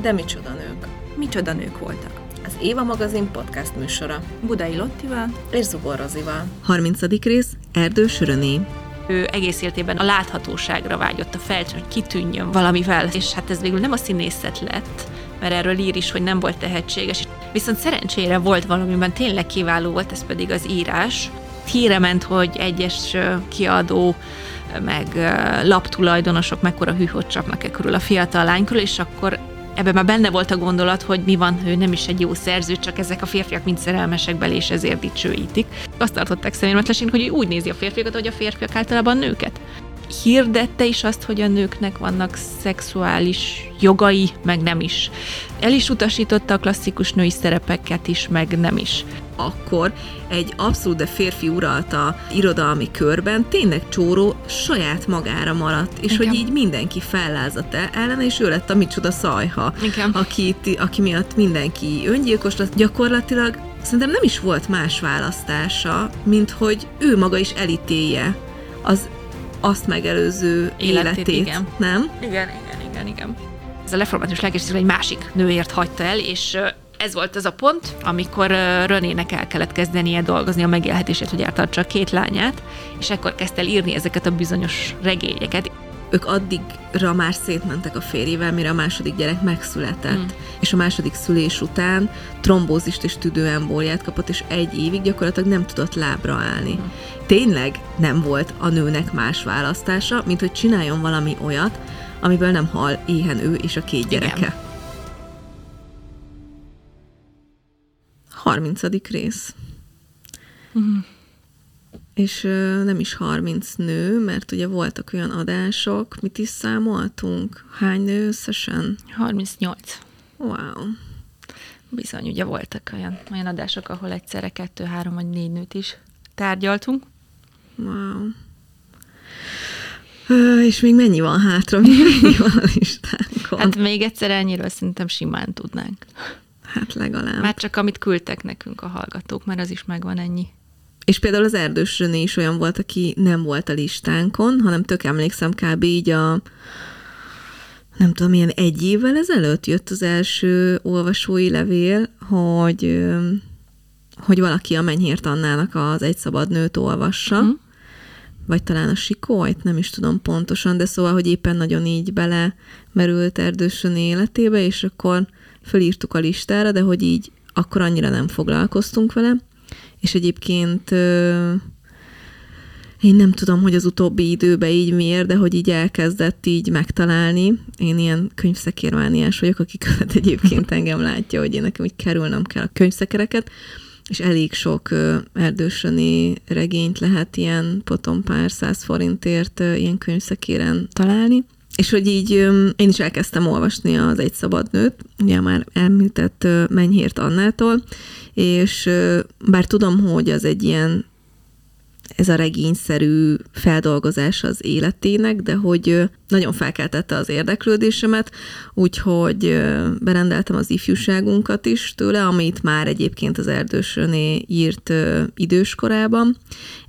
De micsoda nők. Micsoda nők voltak. Az Éva magazin podcast műsora. Budai Lottival És Zubor Rozival. 30. rész Erdős Röné. ő egész életében a láthatóságra vágyott, a felcsön, hogy kitűnjön valamivel, és hát ez végül nem a színészet lett, mert erről ír is, hogy nem volt tehetséges. Viszont szerencsére volt valamiben tényleg kiváló volt, ez pedig az írás. Híre ment, hogy egyes kiadó meg laptulajdonosok mekkora hűhot csapnak e körül a fiatal lány körül, és akkor ebben már benne volt a gondolat, hogy mi van, ő nem is egy jó szerző, csak ezek a férfiak mind szerelmesek belé, és ezért dicsőítik. Azt tartották szemérmetlenségnek, hogy úgy nézi a férfiakat, hogy a férfiak általában nőket. Hirdette is azt, hogy a nőknek vannak szexuális jogai, meg nem is. El is utasította a klasszikus női szerepeket is, meg nem is. Akkor egy abszolút de férfi uralta irodalmi körben tényleg Csóró saját magára maradt, és Igen. hogy így mindenki fellázadt el ellene, és ő lett a micsoda szajha, Igen. aki, aki miatt mindenki öngyilkos lett. Gyakorlatilag szerintem nem is volt más választása, mint hogy ő maga is elítélje az azt megelőző Életét, életét, igen. nem? Igen, igen, igen, igen. Ez a református lelkészség egy másik nőért hagyta el, és ez volt az a pont, amikor ö, Renének el kellett kezdenie dolgozni a megélhetését, hogy eltartsa a két lányát, és ekkor kezdte el írni ezeket a bizonyos regényeket. ők addigra már szétmentek a férjével, mire a második gyerek megszületett. Mm. És a második szülés után trombózist és tüdőembóliát kapott, és egy évig gyakorlatilag nem tudott lábra állni. Mm. Tényleg nem volt a nőnek más választása, mint hogy csináljon valami olyat, amiből nem hal éhen ő és a két gyereke. Igen. 30. rész. Mhm. És ö, nem is 30 nő, mert ugye voltak olyan adások, mit is számoltunk? Hány nő összesen? 38. Wow. Bizony, ugye voltak olyan, olyan adások, ahol egyszerre kettő, három vagy négy nőt is tárgyaltunk. Wow. Ö, és még mennyi van hátra? Még mennyi van a listánkon? Hát még egyszer ennyiről szerintem simán tudnánk. Hát legalább. Már csak amit küldtek nekünk a hallgatók, mert az is megvan ennyi. És például az Erdős René is olyan volt, aki nem volt a listánkon, hanem tök emlékszem kb. így a nem tudom, milyen egy évvel ezelőtt jött az első olvasói levél, hogy, hogy valaki a Menyhért Annának az Egy szabad nőt olvassa, Mhm. vagy talán a Sikolyt, nem is tudom pontosan, de szóval, hogy éppen nagyon így bele merült Erdős René életébe, és akkor fölírtuk a listára, de hogy így akkor annyira nem foglalkoztunk vele, és egyébként én nem tudom, hogy az utóbbi időben így miért, de hogy így elkezdett így megtalálni. Én ilyen könyvszekérmániás vagyok, aki követ egyébként engem látja, hogy én nekem úgy kerülnem kell a könyvszekereket, és elég sok ö, Erdős René regényt lehet ilyen potom pár száz forintért ilyen könyvszekéren találni. És hogy így én is elkezdtem olvasni az Egy szabad nőt, ugye már említett Menyhért Annától, és bár tudom, hogy az egy ilyen ez a regényszerű feldolgozás az életének, de hogy nagyon felkeltette az érdeklődésemet, úgyhogy berendeltem az ifjúságunkat is tőle, amit már egyébként az Erdős René írt időskorában,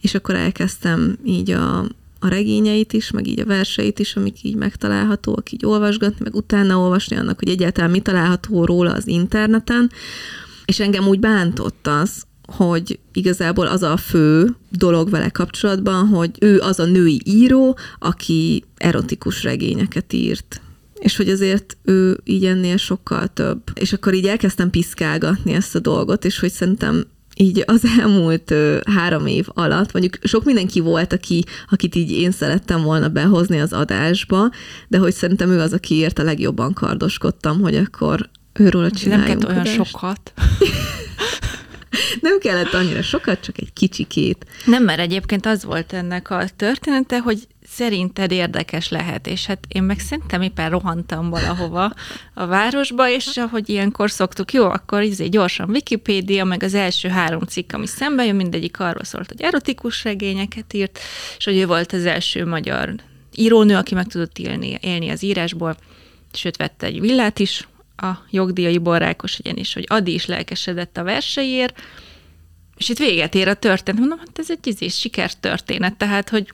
és akkor elkezdtem így a, a regényeit is, meg így a verseit is, amik így megtalálhatóak, így olvasgatni, meg utána olvasni annak, hogy egyáltalán mi található róla az interneten, és engem úgy bántott az, hogy igazából az a fő dolog vele kapcsolatban, hogy ő az a női író, aki erotikus regényeket írt. és hogy azért ő így ennél sokkal több. És akkor így elkezdtem piszkálgatni ezt a dolgot, és hogy szerintem így az elmúlt három év alatt, mondjuk sok mindenki volt, aki, akit így én szerettem volna behozni az adásba, de hogy szerintem ő az, akiért a legjobban kardoskodtam, hogy akkor őről csináljunk Nem kell olyan adást. sokat. Nem kellett annyira sokat, csak egy kicsikét. Nem, mert egyébként az volt ennek a története, hogy szerinted érdekes lehet, és hát én meg szerintem éppen rohantam valahova a városba, és ahogy ilyenkor szoktuk, jó, akkor izé gyorsan Wikipédia, meg az első három cikk, ami szembe jön, mindegyik arról szólt, hogy erotikus regényeket írt, és hogy ő volt az első magyar írónő, aki meg tudott élni, élni az írásból, sőt vette egy villát is a jogdíjaiból Rákos egyen is, hogy Adi is lelkesedett a verseiért, és itt véget ér a történet. Mondom, hát ez egy izés sikertörténet, tehát, hogy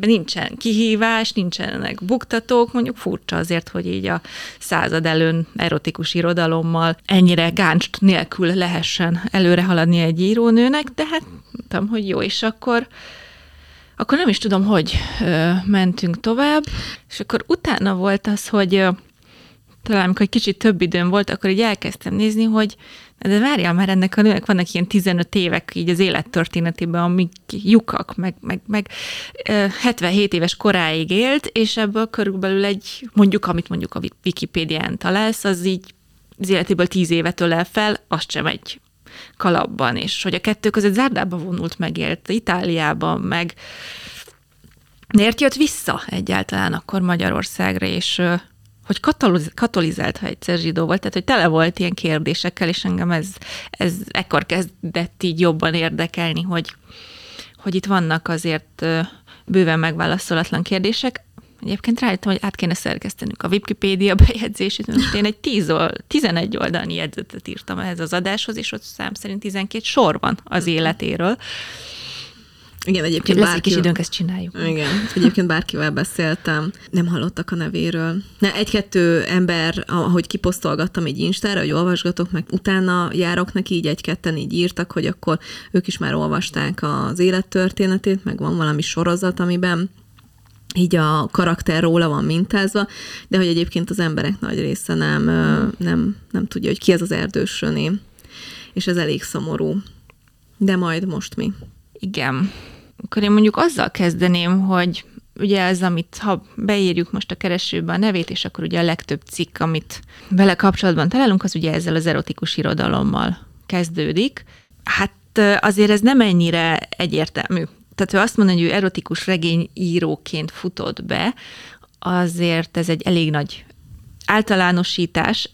nincsen kihívás, nincsenek buktatók, mondjuk furcsa azért, hogy így a század előn erotikus irodalommal ennyire gáncst nélkül lehessen előre haladni egy írónőnek, de hát mondtam, hogy jó, és akkor akkor nem is tudom, hogy ö, mentünk tovább, és akkor utána volt az, hogy talán amikor egy kicsit több időm volt, akkor így elkezdtem nézni, hogy de várjál már, ennek a nőnek vannak ilyen 15 évek így az élettörténetében, amik lyukak, meg, meg, meg 77 éves koráig élt, és ebből körülbelül egy, mondjuk, amit mondjuk a Wikipédián találsz, az így az életéből 10 évet ölel fel, azt sem egy kalapban, és hogy a kettő között zárdába vonult megélt, Itáliában, meg. Miért jött vissza egyáltalán akkor Magyarországra, és hogy katoliz- katolizált, ha egyszer zsidó volt, tehát hogy tele volt ilyen kérdésekkel, és engem ez, ez ekkor kezdett így jobban érdekelni, hogy, hogy itt vannak azért bőven megválaszolatlan kérdések. Egyébként rájöttem, hogy át kéne szerkesztenünk a Wikipédia bejegyzését, most én egy 10 old, 11 oldalnyi jegyzetet írtam ehhez az adáshoz, és ott szám szerint 12 sor van az életéről. Igen, egyébként Lesz egy kis időnk, ezt csináljuk. Igen, egyébként bárkivel beszéltem, nem hallottak a nevéről. Ne, egy-kettő ember, ahogy kiposztolgattam egy Instára, hogy olvasgatok, meg utána járok neki, így egy-ketten így írtak, hogy akkor ők is már olvasták az élettörténetét, meg van valami sorozat, amiben így a karakter róla van mintázva, de hogy egyébként az emberek nagy része nem, nem, nem tudja, hogy ki ez az erdősöné. És ez elég szomorú. De majd most mi? Igen akkor én mondjuk azzal kezdeném, hogy ugye ez, amit ha beírjuk most a keresőbe a nevét, és akkor ugye a legtöbb cikk, amit vele kapcsolatban találunk, az ugye ezzel az erotikus irodalommal kezdődik. Hát azért ez nem ennyire egyértelmű. Tehát ő azt mondja, hogy ő erotikus regényíróként futott be, azért ez egy elég nagy általánosítás,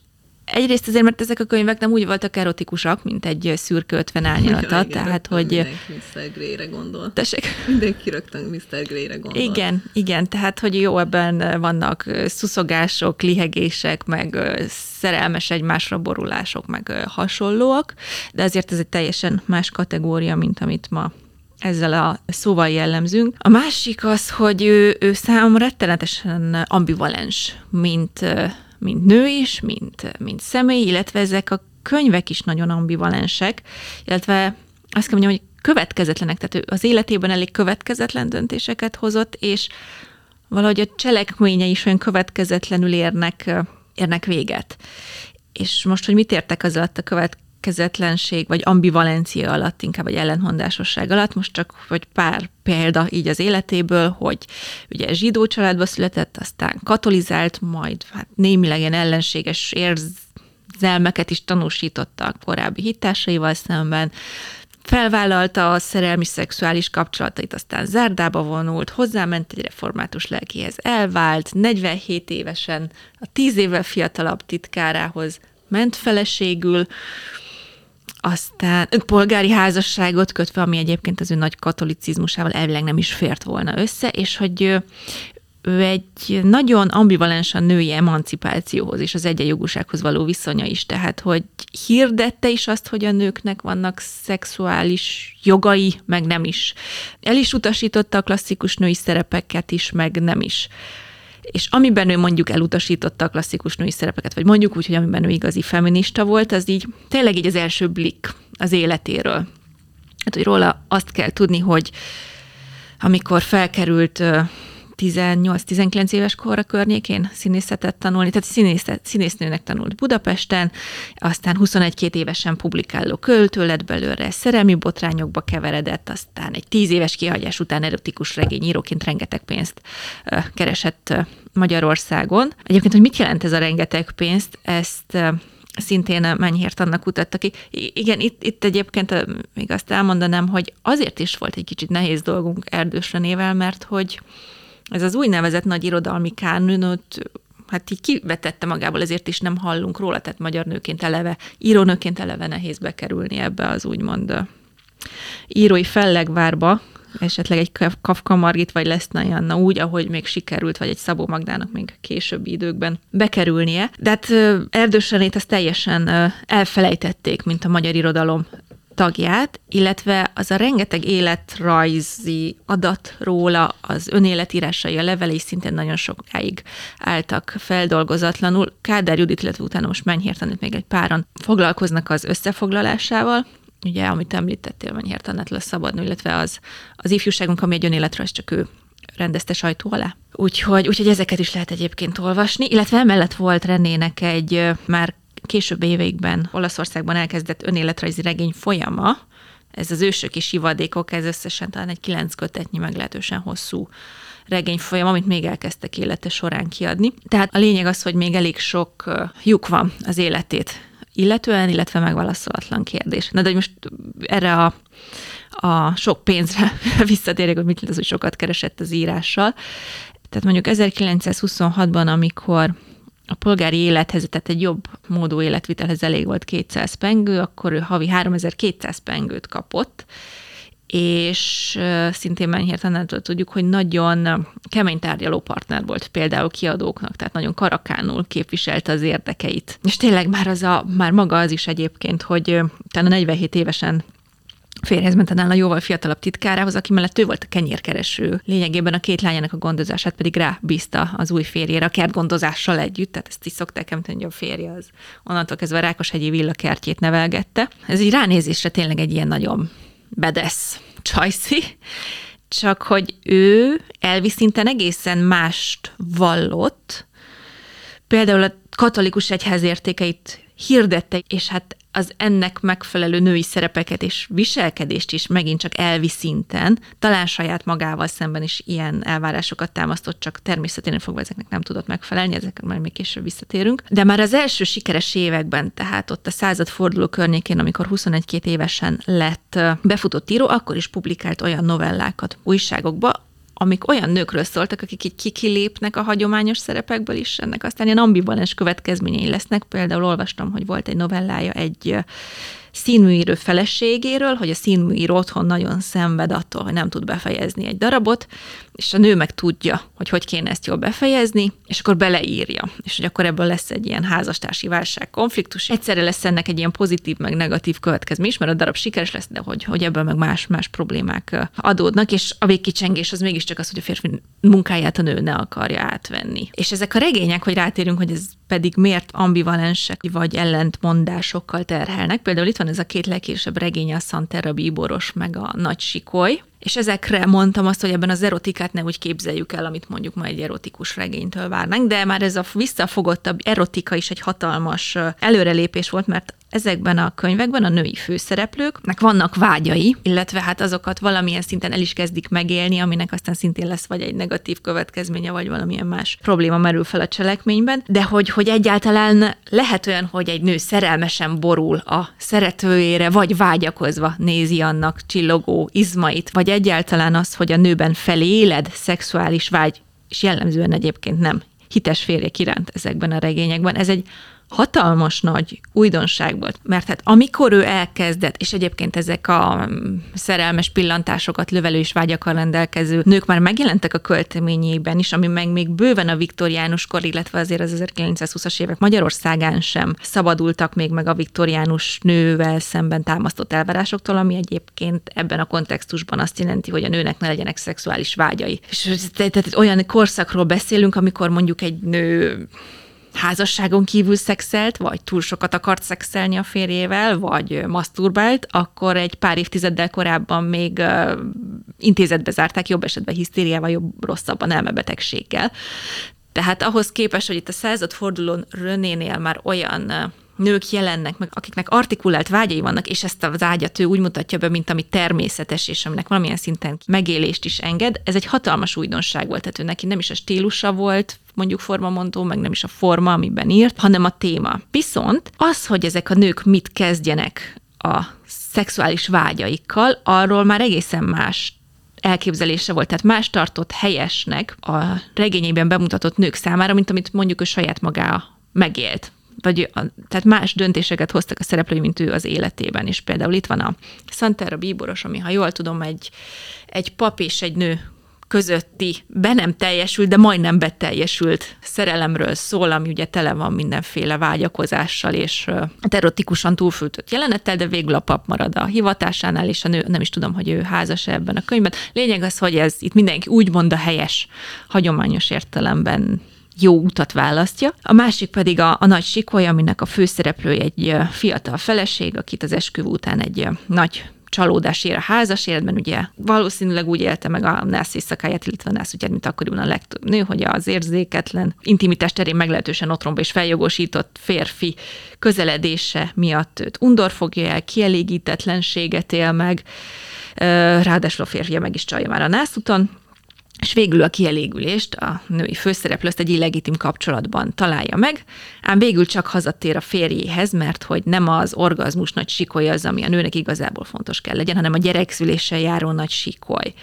Egyrészt azért, mert ezek a könyvek nem úgy voltak erotikusak, mint egy szürke 50 árnyalata, ja, tehát hogy... Mindenki Mr. Grey-re gondol. Tessék? Mindenki rögtön Mr. Grey-re gondol. Igen, igen, tehát hogy jó, ebben vannak szuszogások, lihegések, meg szerelmes egymásra borulások, meg hasonlóak, de azért ez egy teljesen más kategória, mint amit ma ezzel a szóval jellemzünk. A másik az, hogy ő, ő számomra rettenetesen ambivalens, mint mint nő is, mint, mint személy, illetve ezek a könyvek is nagyon ambivalensek, illetve azt kell mondjam, hogy következetlenek, tehát ő az életében elég következetlen döntéseket hozott, és valahogy a cselekménye is olyan következetlenül érnek, érnek véget. És most, hogy mit értek az alatt a következetlenség, vagy ambivalencia alatt, inkább egy ellenhondásosság alatt, most csak hogy pár példa így az életéből, hogy ugye zsidó családba született, aztán katolizált, majd hát némileg ilyen ellenséges érzelmeket is tanúsította a korábbi hittársaival szemben, felvállalta a szerelmi szexuális kapcsolatait, aztán zárdába vonult, hozzáment egy református lelkihez, elvált, 47 évesen a 10 évvel fiatalabb titkárához ment feleségül, aztán polgári házasságot kötve, ami egyébként az ő nagy katolicizmusával elvileg nem is fért volna össze, és hogy ő egy nagyon ambivalensan női emancipációhoz és az egyenjogúsághoz való viszonya is, tehát hogy hirdette is azt, hogy a nőknek vannak szexuális jogai, meg nem is. El is utasította a klasszikus női szerepeket is, meg nem is és amiben ő mondjuk elutasította a klasszikus női szerepeket, vagy mondjuk úgy, hogy amiben ő igazi feminista volt, az így tényleg így az első blik az életéről. Hát, hogy róla azt kell tudni, hogy amikor felkerült 18-19 éves korra környékén színészetet tanulni, tehát színészet, színésznőnek tanult Budapesten, aztán 21-2 évesen publikáló költő lett belőle, szerelmi botrányokba keveredett, aztán egy 10 éves kihagyás után erotikus regényíróként rengeteg pénzt keresett Magyarországon. Egyébként, hogy mit jelent ez a rengeteg pénzt, ezt szintén Menyhért annak kutatta ki. Igen, itt, itt egyébként még azt elmondanám, hogy azért is volt egy kicsit nehéz dolgunk Erdős Renével, mert hogy ez az úgynevezett nagy irodalmi kánonot hát így kivetette magából, ezért is nem hallunk róla, tehát magyar nőként eleve, írónőként eleve nehéz bekerülni ebbe az úgymond írói fellegvárba, esetleg egy Kafka Margit, vagy lesz Janna úgy, ahogy még sikerült, vagy egy Szabó Magdának még későbbi időkben bekerülnie. De hát Erdősenét azt teljesen elfelejtették, mint a magyar irodalom tagját, illetve az a rengeteg életrajzi adat róla, az önéletírásai, a levelei szintén nagyon sokáig álltak feldolgozatlanul. Kádár Judit, illetve utána most Menyhért még egy páran foglalkoznak az összefoglalásával, ugye, amit említettél, Menyhért Annát lesz szabadnő, illetve az, az ifjúságunk, ami egy önéletrajz, csak ő rendezte sajtó alá. Úgyhogy, úgyhogy ezeket is lehet egyébként olvasni, illetve emellett volt Renének egy már később éveikben Olaszországban elkezdett önéletrajzi regény folyama, ez az ősök és ivadékok, ez összesen talán egy kilenc kötetnyi, meglehetősen hosszú regény folyam, amit még elkezdtek élete során kiadni. Tehát a lényeg az, hogy még elég sok lyuk van az életét illetően, illetve megválaszolatlan kérdés. Na de most erre a, a sok pénzre visszatérjek, hogy mit az, hogy sokat keresett az írással. Tehát mondjuk 1926-ban, amikor a polgári élethez, tehát egy jobb módú életvitelhez elég volt 200 pengő, akkor ő havi 3200 pengőt kapott, és szintén Mennyhért Annától tudjuk, hogy nagyon kemény tárgyaló partner volt például kiadóknak, tehát nagyon karakánul képviselte az érdekeit. És tényleg már, az a, már maga az is egyébként, hogy talán 47 évesen férjhez ment a jóval fiatalabb titkárához, aki mellett ő volt a kenyérkereső. Lényegében a két lányának a gondozását pedig rá bízta az új férjére, a kertgondozással együtt, tehát ezt is szokták említeni, hogy a férje az onnantól kezdve Rákoshegyi villa kertjét nevelgette. Ez így ránézésre tényleg egy ilyen nagyon bedesz csajszi, csak hogy ő elvi szinten egészen mást vallott, például a katolikus egyház értékeit hirdette, és hát az ennek megfelelő női szerepeket és viselkedést is megint csak elvi szinten, talán saját magával szemben is ilyen elvárásokat támasztott, csak természetesen fogva ezeknek nem tudott megfelelni, ezeket már még később visszatérünk. De már az első sikeres években, tehát ott a századforduló környékén, amikor 21-2 évesen lett befutott író, akkor is publikált olyan novellákat újságokba, amik olyan nőkről szóltak, akik így kikilépnek a hagyományos szerepekből is, ennek aztán ilyen ambivalens következményei lesznek. Például olvastam, hogy volt egy novellája egy színműírő feleségéről, hogy a színműíró otthon nagyon szenved attól, hogy nem tud befejezni egy darabot, és a nő meg tudja, hogy hogy kéne ezt jól befejezni, és akkor beleírja. És hogy akkor ebből lesz egy ilyen házastársi válság, konfliktus. Egyszerre lesz ennek egy ilyen pozitív, meg negatív következmény is, mert a darab sikeres lesz, de hogy, hogy ebből meg más-más problémák adódnak, és a végkicsengés az mégiscsak az, hogy a férfi munkáját a nő ne akarja átvenni. És ezek a regények, hogy rátérünk, hogy ez pedig miért ambivalensek vagy ellentmondásokkal terhelnek. Például itt van ez a két legkésőbb regény, a Santerra Bíboros, meg a Nagy Sikoly, és ezekre mondtam azt, hogy ebben az erotikát ne úgy képzeljük el, amit mondjuk ma egy erotikus regénytől várnánk, de már ez a visszafogottabb erotika is egy hatalmas előrelépés volt, mert ezekben a könyvekben a női főszereplőknek vannak vágyai, illetve hát azokat valamilyen szinten el is kezdik megélni, aminek aztán szintén lesz vagy egy negatív következménye, vagy valamilyen más probléma merül fel a cselekményben, de hogy, hogy egyáltalán lehet olyan, hogy egy nő szerelmesen borul a szeretőjére, vagy vágyakozva nézi annak csillogó izmait, vagy egyáltalán az, hogy a nőben feléled szexuális vágy, és jellemzően egyébként nem hites férjek iránt ezekben a regényekben. Ez egy hatalmas nagy újdonság volt, mert hát amikor ő elkezdett, és egyébként ezek a mm, szerelmes pillantásokat lövelő és vágyakkal rendelkező nők már megjelentek a költeményében is, ami meg még bőven a viktoriánus kor, illetve azért az 1920-as évek Magyarországán sem szabadultak még meg a viktoriánus nővel szemben támasztott elvárásoktól, ami egyébként ebben a kontextusban azt jelenti, hogy a nőnek ne legyenek szexuális vágyai. És tehát olyan korszakról beszélünk, amikor mondjuk egy nő házasságon kívül szexelt, vagy túl sokat akart szexelni a férjével, vagy maszturbált, akkor egy pár évtizeddel korábban még intézetbe zárták, jobb esetben hisztériával, jobb rosszabban elmebetegséggel. Tehát ahhoz képest, hogy itt a századfordulón Rönénél már olyan nők jelennek meg, akiknek artikulált vágyai vannak, és ezt a vágyat ő úgy mutatja be, mint ami természetes, és aminek valamilyen szinten megélést is enged, ez egy hatalmas újdonság volt, tehát ő neki nem is a stílusa volt, mondjuk formamondó, meg nem is a forma, amiben írt, hanem a téma. Viszont az, hogy ezek a nők mit kezdjenek a szexuális vágyaikkal, arról már egészen más elképzelése volt, tehát más tartott helyesnek a regényében bemutatott nők számára, mint amit mondjuk ő saját maga megélt vagy a, tehát más döntéseket hoztak a szereplői, mint ő az életében. És például itt van a Santera bíboros, ami, ha jól tudom, egy, egy pap és egy nő közötti be nem teljesült, de majdnem beteljesült szerelemről szól, ami ugye tele van mindenféle vágyakozással és erotikusan túlfültött jelenettel, de végül a pap marad a hivatásánál, és a nő, nem is tudom, hogy ő házas ebben a könyvben. Lényeg az, hogy ez itt mindenki úgy mond a helyes, hagyományos értelemben jó utat választja. A másik pedig a, a nagy sikoly, aminek a főszereplője egy fiatal feleség, akit az esküvő után egy nagy csalódás ér a házas életben, ugye valószínűleg úgy élte meg a nász éjszakáját, illetve a nász, ugye, mint akkoriban a legtöbb nő, hogy az érzéketlen intimitás terén meglehetősen otromba és feljogosított férfi közeledése miatt őt undor fogja el, kielégítetlenséget él meg, ráadásul a férfia meg is csalja már a nászúton, és végül a kielégülést a női főszereplő ezt egy illegitim kapcsolatban találja meg, ám végül csak hazatér a férjéhez, mert hogy nem az orgazmus nagy sikoly az, ami a nőnek igazából fontos kell legyen, hanem a gyerekszüléssel járó nagy sikoly.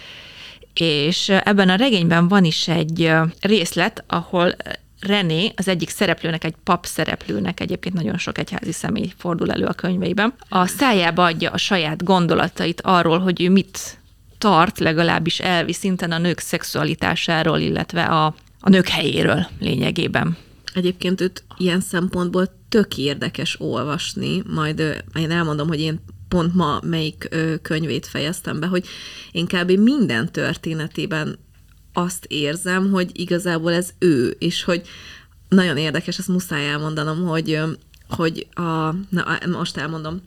És ebben a regényben van is egy részlet, ahol René, az egyik szereplőnek, egy pap szereplőnek, egyébként nagyon sok egyházi személy fordul elő a könyveiben, a szájába adja a saját gondolatait arról, hogy ő mit tart legalábbis elvi szinten a nők szexualitásáról, illetve a, a nők helyéről lényegében. Egyébként őt ilyen szempontból tök érdekes olvasni, majd én elmondom, hogy én pont ma melyik könyvét fejeztem be, hogy én minden történetében azt érzem, hogy igazából ez ő, és hogy nagyon érdekes, ezt muszáj elmondanom, hogy, hogy a, na, most elmondom,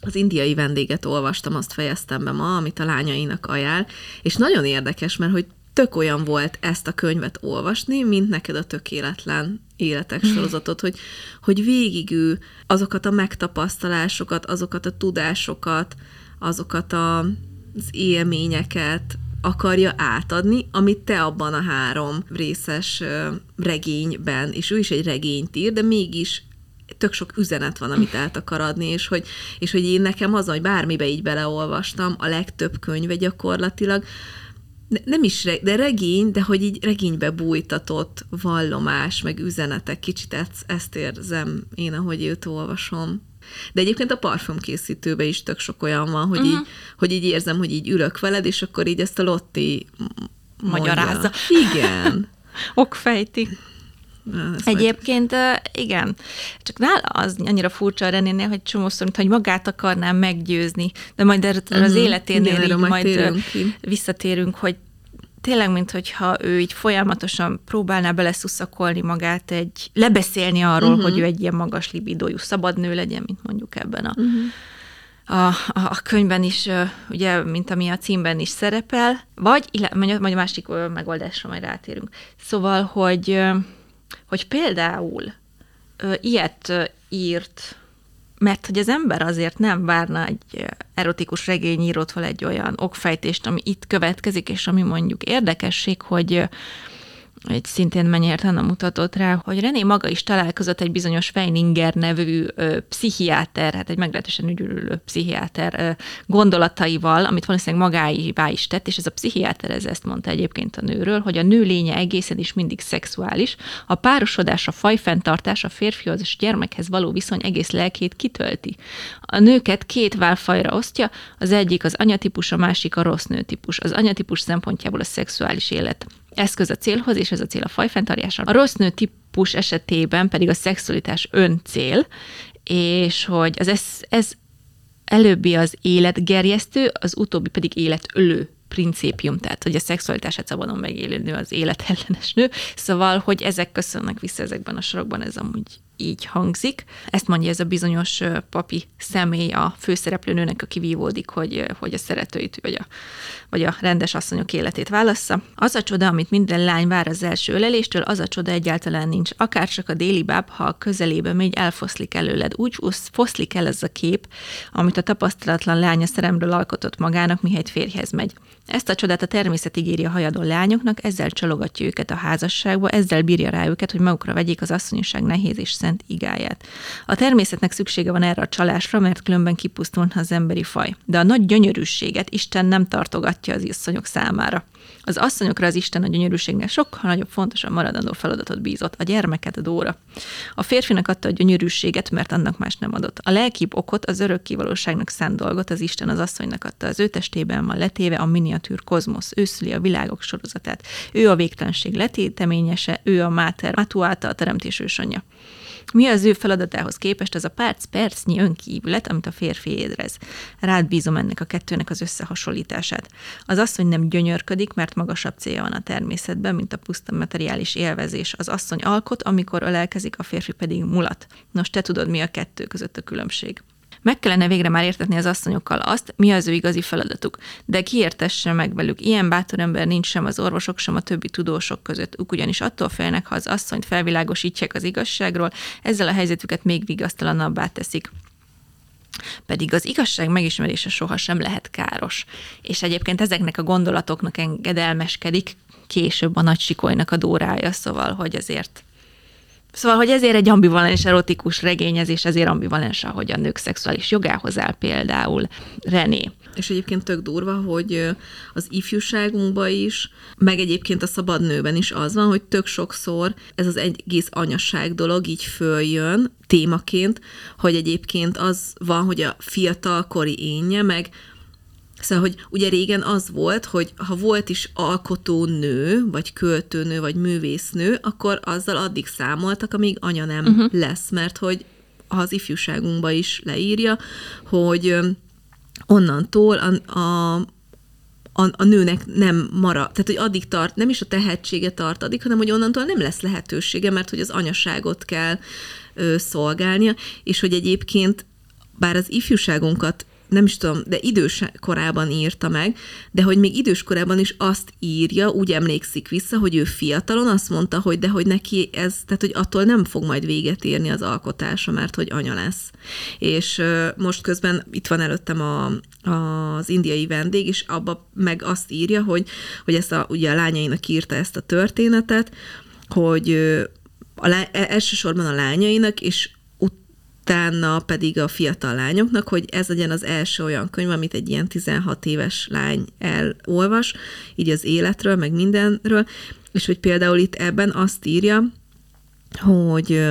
az indiai vendéget olvastam, azt fejeztem be ma, amit a lányainak ajánl, és nagyon érdekes, mert hogy tök olyan volt ezt a könyvet olvasni, mint neked a tökéletlen életek mhm. sorozatot, hogy, hogy végig ő azokat a megtapasztalásokat, azokat a tudásokat, azokat a, az élményeket akarja átadni, amit te abban a három részes regényben, és ő is egy regényt ír, de mégis tök sok üzenet van, amit át akar adni, és hogy, és hogy én nekem az, hogy bármibe így beleolvastam, a legtöbb könyve gyakorlatilag, nem is, de regény, de hogy így regénybe bújtatott vallomás, meg üzenetek, kicsit ezt, érzem én, ahogy őt olvasom. De egyébként a parfümkészítőben is tök sok olyan van, hogy, uh-huh. így, hogy így érzem, hogy így ülök veled, és akkor így ezt a Lotti mondja. Magyarázza. Igen. Okfejti. Ez Egyébként majd... igen, csak nála az annyira furcsa a Renénél, hogy csomószor, hogy magát akarnám meggyőzni, de majd erről uh-huh. az mhm. életénél igen, így majd visszatérünk, hogy tényleg, mintha ő így folyamatosan próbálná beleszuszakolni magát egy, lebeszélni arról, uh-huh. hogy ő egy ilyen magas libidójú szabad nő legyen, mint mondjuk ebben a, uh-huh. a, a, a könyvben is, ugye, mint ami a címben is szerepel, vagy, majd a másik megoldásra majd rátérünk. Szóval, hogy hogy például ö, ilyet írt, mert hogy az ember azért nem várna egy erotikus regényírótól egy olyan okfejtést, ami itt következik, és ami mondjuk érdekesség, hogy egy szintén Menyért Anna mutatott rá, hogy René maga is találkozott egy bizonyos Feininger nevű ö, pszichiáter, hát egy meglehetősen ügyülő pszichiáter ö, gondolataival, amit valószínűleg magáivá is tett, és ez a pszichiáter ez ezt mondta egyébként a nőről, hogy a nő lénye egészen is mindig szexuális, a párosodás, a fajfenntartás, a férfihoz és gyermekhez való viszony egész lelkét kitölti. A nőket két válfajra osztja, az egyik az anyatípus, a másik a rossz nőtípus. Az anyatípus szempontjából a szexuális élet eszköz a célhoz, és ez a cél a fajfenntartása. A rossz nő típus esetében pedig a szexualitás öncél, és hogy az ez, ez előbbi az életgerjesztő, az utóbbi pedig életölő principium, tehát hogy a szexualitását szabadon megélő nő az életellenes nő, szóval, hogy ezek köszönnek vissza ezekben a sorokban, ez amúgy így hangzik. Ezt mondja ez a bizonyos papi személy a főszereplőnőnek, aki vívódik, hogy, hogy a szeretőit vagy a, vagy a rendes asszonyok életét válassza. Az a csoda, amit minden lány vár az első öleléstől, az a csoda egyáltalán nincs. Akár csak a déli báb, ha a közelébe megy, elfoszlik előled. Úgy foszlik el ez a kép, amit a tapasztalatlan lánya szeremről alkotott magának, mihelyt férjhez megy. Ezt a csodát a természet ígéri a hajadon lányoknak, ezzel csalogatja őket a házasságba, ezzel bírja rá őket, hogy magukra vegyék az asszonyosság nehéz és szent igáját. A természetnek szüksége van erre a csalásra, mert különben kipusztulna az emberi faj. De a nagy gyönyörűséget Isten nem tartogatja az asszonyok számára. Az asszonyokra az Isten a gyönyörűségnél sokkal nagyobb, fontosabb maradandó feladatot bízott, a gyermeket a dóra. A férfinak adta a gyönyörűséget, mert annak más nem adott. A lelkibb okot, az örök kivalóságnak szánt dolgot az Isten az asszonynak adta. Az ő testében van letéve a miniatűr kozmosz, ő a világok sorozatát. Ő a végtelenség letéteményese, ő a máter, matuáta a teremtés ősanyja. Mi az ő feladatához képest az a perc, percnyi önkívület, amit a férfi érez? Rád bízom ennek a kettőnek az összehasonlítását. Az asszony nem gyönyörködik, mert magasabb célja van a természetben, mint a puszta materiális élvezés. Az asszony alkot, amikor ölelkezik, a férfi pedig mulat. Nos, te tudod, mi a kettő között a különbség. Meg kellene végre már értetni az asszonyokkal azt, mi az ő igazi feladatuk. De ki értesse meg velük? Ilyen bátor ember nincs sem az orvosok, sem a többi tudósok között. Ők ugyanis attól félnek, ha az asszonyt felvilágosítják az igazságról, ezzel a helyzetüket még vigasztalanabbá teszik pedig az igazság megismerése sohasem lehet káros. És egyébként ezeknek a gondolatoknak engedelmeskedik később a nagy sikolynak a dórája, szóval, hogy azért Szóval, hogy ezért egy ambivalens erotikus regényezés, ezért ambivalens, ahogy a nők szexuális jogához áll például René. És egyébként tök durva, hogy az ifjúságunkban is, meg egyébként a szabad nőben is az van, hogy tök sokszor ez az egész anyasság dolog így följön témaként, hogy egyébként az van, hogy a fiatalkori énje, meg Szóval, hogy ugye régen az volt, hogy ha volt is alkotó nő, vagy költőnő, vagy művésznő, akkor azzal addig számoltak, amíg anya nem uh-huh. lesz, mert hogy az ifjúságunkba is leírja, hogy onnantól a, a, a, a nőnek nem marad, tehát hogy addig tart, nem is a tehetsége tart addig, hanem hogy onnantól nem lesz lehetősége, mert hogy az anyaságot kell ö, szolgálnia, és hogy egyébként bár az ifjúságunkat nem is tudom, de idős korában írta meg, de hogy még idős korában is azt írja, úgy emlékszik vissza, hogy ő fiatalon azt mondta, hogy de hogy neki ez, tehát hogy attól nem fog majd véget érni az alkotása, mert hogy anya lesz. És most közben itt van előttem a, az indiai vendég, és abba meg azt írja, hogy, hogy ezt a, ugye a lányainak írta ezt a történetet, hogy a lá, elsősorban a lányainak, és utána pedig a fiatal lányoknak, hogy ez legyen az első olyan könyv, amit egy ilyen 16 éves lány elolvas, így az életről, meg mindenről, és hogy például itt ebben azt írja, hogy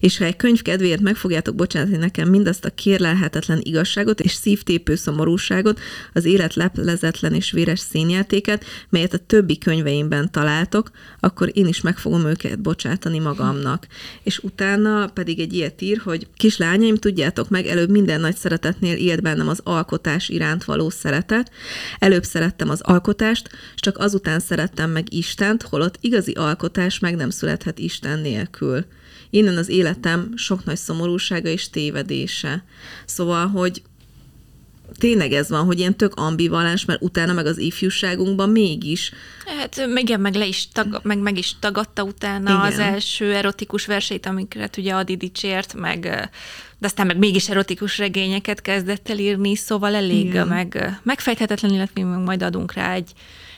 és ha egy könyv kedvéért meg fogjátok bocsátani nekem mindazt a kérlelhetetlen igazságot és szívtépő szomorúságot, az élet leplezetlen és véres színjátéket, melyet a többi könyveimben találtok, akkor én is meg fogom őket bocsátani magamnak. És utána pedig egy ilyet ír, hogy kislányaim, tudjátok meg, előbb minden nagy szeretetnél élt bennem az alkotás iránt való szeretet. Előbb szerettem az alkotást, és csak azután szerettem meg Istent, holott igazi alkotás meg nem születhet Isten nélkül. Innen az életem sok nagy szomorúsága és tévedése. Szóval, hogy tényleg ez van, hogy ilyen tök ambivalens, mert utána meg az ifjúságunkban mégis. Hát igen, meg, le is tag, meg, meg is tagadta utána igen. az első erotikus versét, amiket ugye Adi dicsért, meg de aztán meg mégis erotikus regényeket kezdett el írni, szóval elég igen. meg, megfejthetetlen, illetve majd adunk rá egy,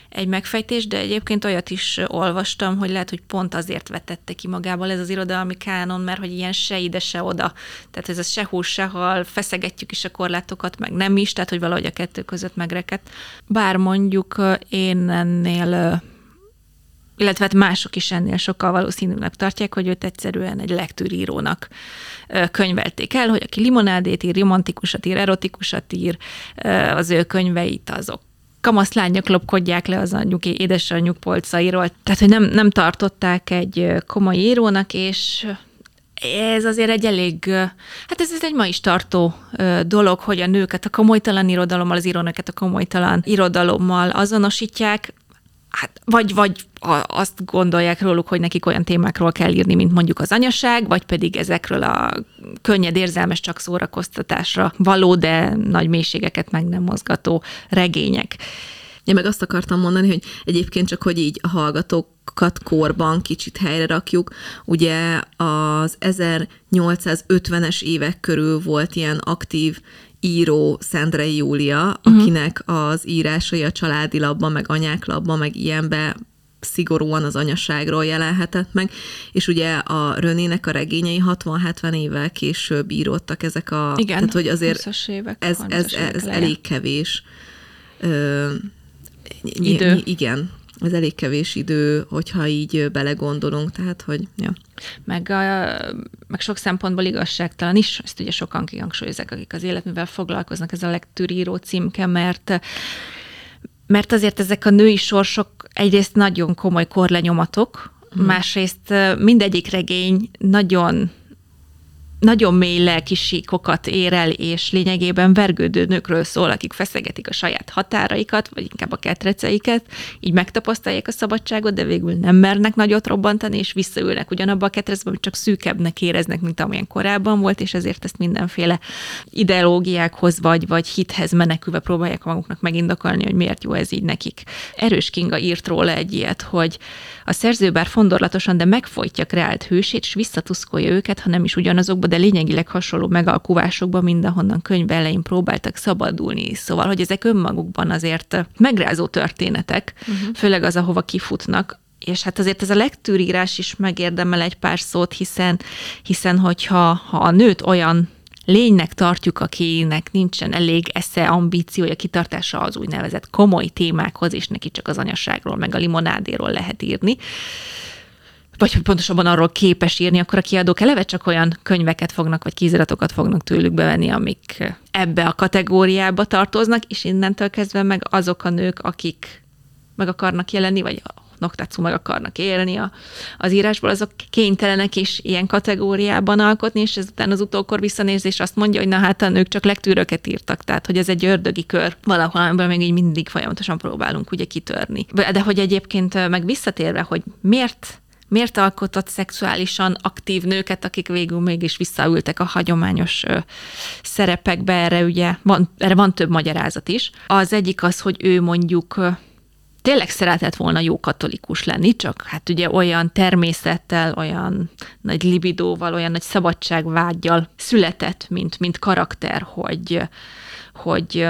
egy megfejtés, de egyébként olyat is olvastam, hogy lehet, hogy pont azért vetette ki magából ez az irodalmi kánon, mert hogy ilyen se ide, se oda. Tehát ez se hús, se hal, feszegetjük is a korlátokat, meg nem is, tehát hogy valahogy a kettő között megrekedt. Bár mondjuk én ennél illetve hát mások is ennél sokkal valószínűleg tartják, hogy őt egyszerűen egy lektűrírónak könyvelték el, hogy aki limonádét ír, romantikusat ír, erotikusat ír, az ő könyveit azok kamaszlányok lopkodják le az anyjuk, édesanyjuk polcairól. Tehát, hogy nem, nem tartották egy komoly írónak, és ez azért egy elég, hát ez, ez egy ma is tartó dolog, hogy a nőket a komolytalan irodalommal, az írónőket a komolytalan irodalommal azonosítják. Hát vagy, vagy azt gondolják róluk, hogy nekik olyan témákról kell írni, mint mondjuk az anyaság, vagy pedig ezekről a könnyed, érzelmes, csak szórakoztatásra való, de nagy mélységeket meg nem mozgató regények. Én meg azt akartam mondani, hogy egyébként csak, hogy így a hallgatókat korban kicsit helyre rakjuk, ugye az 1850-es évek körül volt ilyen aktív író Szendrei Júlia, uh-huh. akinek az írásai a családi labban, meg anyák labban, meg ilyenbe szigorúan az anyaságról jelenhetett meg, és ugye a Rönének a regényei 60-70 évvel később íródtak ezek a... Igen, tehát, hogy azért évek, ez, ez, ez elég kevés. Ö, idő. Ny- igen, ez elég kevés idő, hogyha így belegondolunk, tehát hogy, ja. Meg, a, meg sok szempontból igazságtalan is, ezt ugye sokan kihangsúlyozzák, akik az életművel foglalkoznak, ez a lektűríró címke, mert mert azért ezek a női sorsok egyrészt nagyon komoly korlenyomatok, hmm. másrészt mindegyik regény nagyon nagyon mély lelkisíkokat ér el, és lényegében vergődő nőkről szól, akik feszegetik a saját határaikat, vagy inkább a ketreceiket, így megtapasztalják a szabadságot, de végül nem mernek nagyot robbantani, és visszaülnek ugyanabba a ketrecbe, amit csak szűkebbnek éreznek, mint amilyen korábban volt, és ezért ezt mindenféle ideológiákhoz vagy, vagy hithez menekülve próbálják maguknak megindokolni, hogy miért jó ez így nekik. Erős Kinga írt róla egy ilyet, hogy a szerző bár fondorlatosan, de megfojtja kreált hősét, és visszatuszkolja őket, ha nem is ugyanazokba, de lényegileg hasonló megalkuvásokban mindenhonnan könyv elején próbáltak szabadulni. Szóval, hogy ezek önmagukban azért megrázó történetek, uh-huh. főleg az, ahova kifutnak, és hát azért ez a lektűrírás is megérdemel egy pár szót, hiszen, hiszen hogyha ha a nőt olyan lénynek tartjuk, akinek nincsen elég esze, ambíciója, kitartása az úgynevezett komoly témákhoz, és neki csak az anyaságról, meg a limonádéról lehet írni, vagy pontosabban arról képes írni, akkor a kiadók eleve csak olyan könyveket fognak, vagy kéziratokat fognak tőlük bevenni, amik ebbe a kategóriába tartoznak, és innentől kezdve meg azok a nők, akik meg akarnak jelenni, vagy noktatszó meg akarnak élni a, az írásból, azok kénytelenek is ilyen kategóriában alkotni, és ezután az utókor visszanézés azt mondja, hogy na hát a nők csak legtűröket írtak, tehát hogy ez egy ördögi kör valahol, amiből még így mindig folyamatosan próbálunk ugye kitörni. De hogy egyébként meg visszatérve, hogy miért miért alkotott szexuálisan aktív nőket, akik végül mégis visszaültek a hagyományos szerepekbe, erre ugye van, erre van több magyarázat is. Az egyik az, hogy ő mondjuk tényleg szeretett volna jó katolikus lenni, csak hát ugye olyan természettel, olyan nagy libidóval, olyan nagy szabadságvágyjal született, mint, mint karakter, hogy, hogy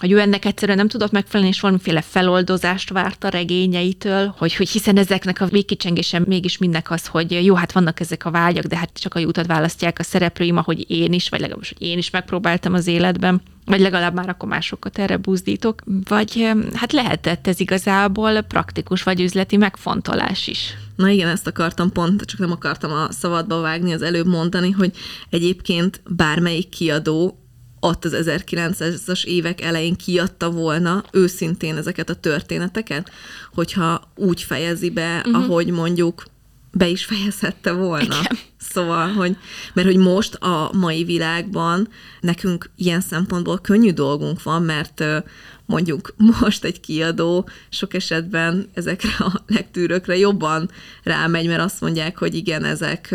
hogy ő ennek egyszerűen nem tudott megfelelni, és valamiféle feloldozást várt a regényeitől, hogy, hogy hiszen ezeknek a végkicsengése mégis mindnek az, hogy jó, hát vannak ezek a vágyak, de hát csak a jutat választják a szereplőim, ahogy én is, vagy legalábbis, hogy én is megpróbáltam az életben, vagy legalább már akkor másokat erre buzdítok, vagy hát lehetett ez igazából praktikus vagy üzleti megfontolás is. Na igen, ezt akartam pont, csak nem akartam a szabadba vágni, az előbb mondani, hogy egyébként bármelyik kiadó ott az 1900-as évek elején kiadta volna őszintén ezeket a történeteket, hogyha úgy fejezi be, uh-huh. ahogy mondjuk be is fejezhette volna. Igen. Szóval, hogy, mert hogy most a mai világban nekünk ilyen szempontból könnyű dolgunk van, mert mondjuk most egy kiadó sok esetben ezekre a legtűrökre jobban rámegy, mert azt mondják, hogy igen, ezek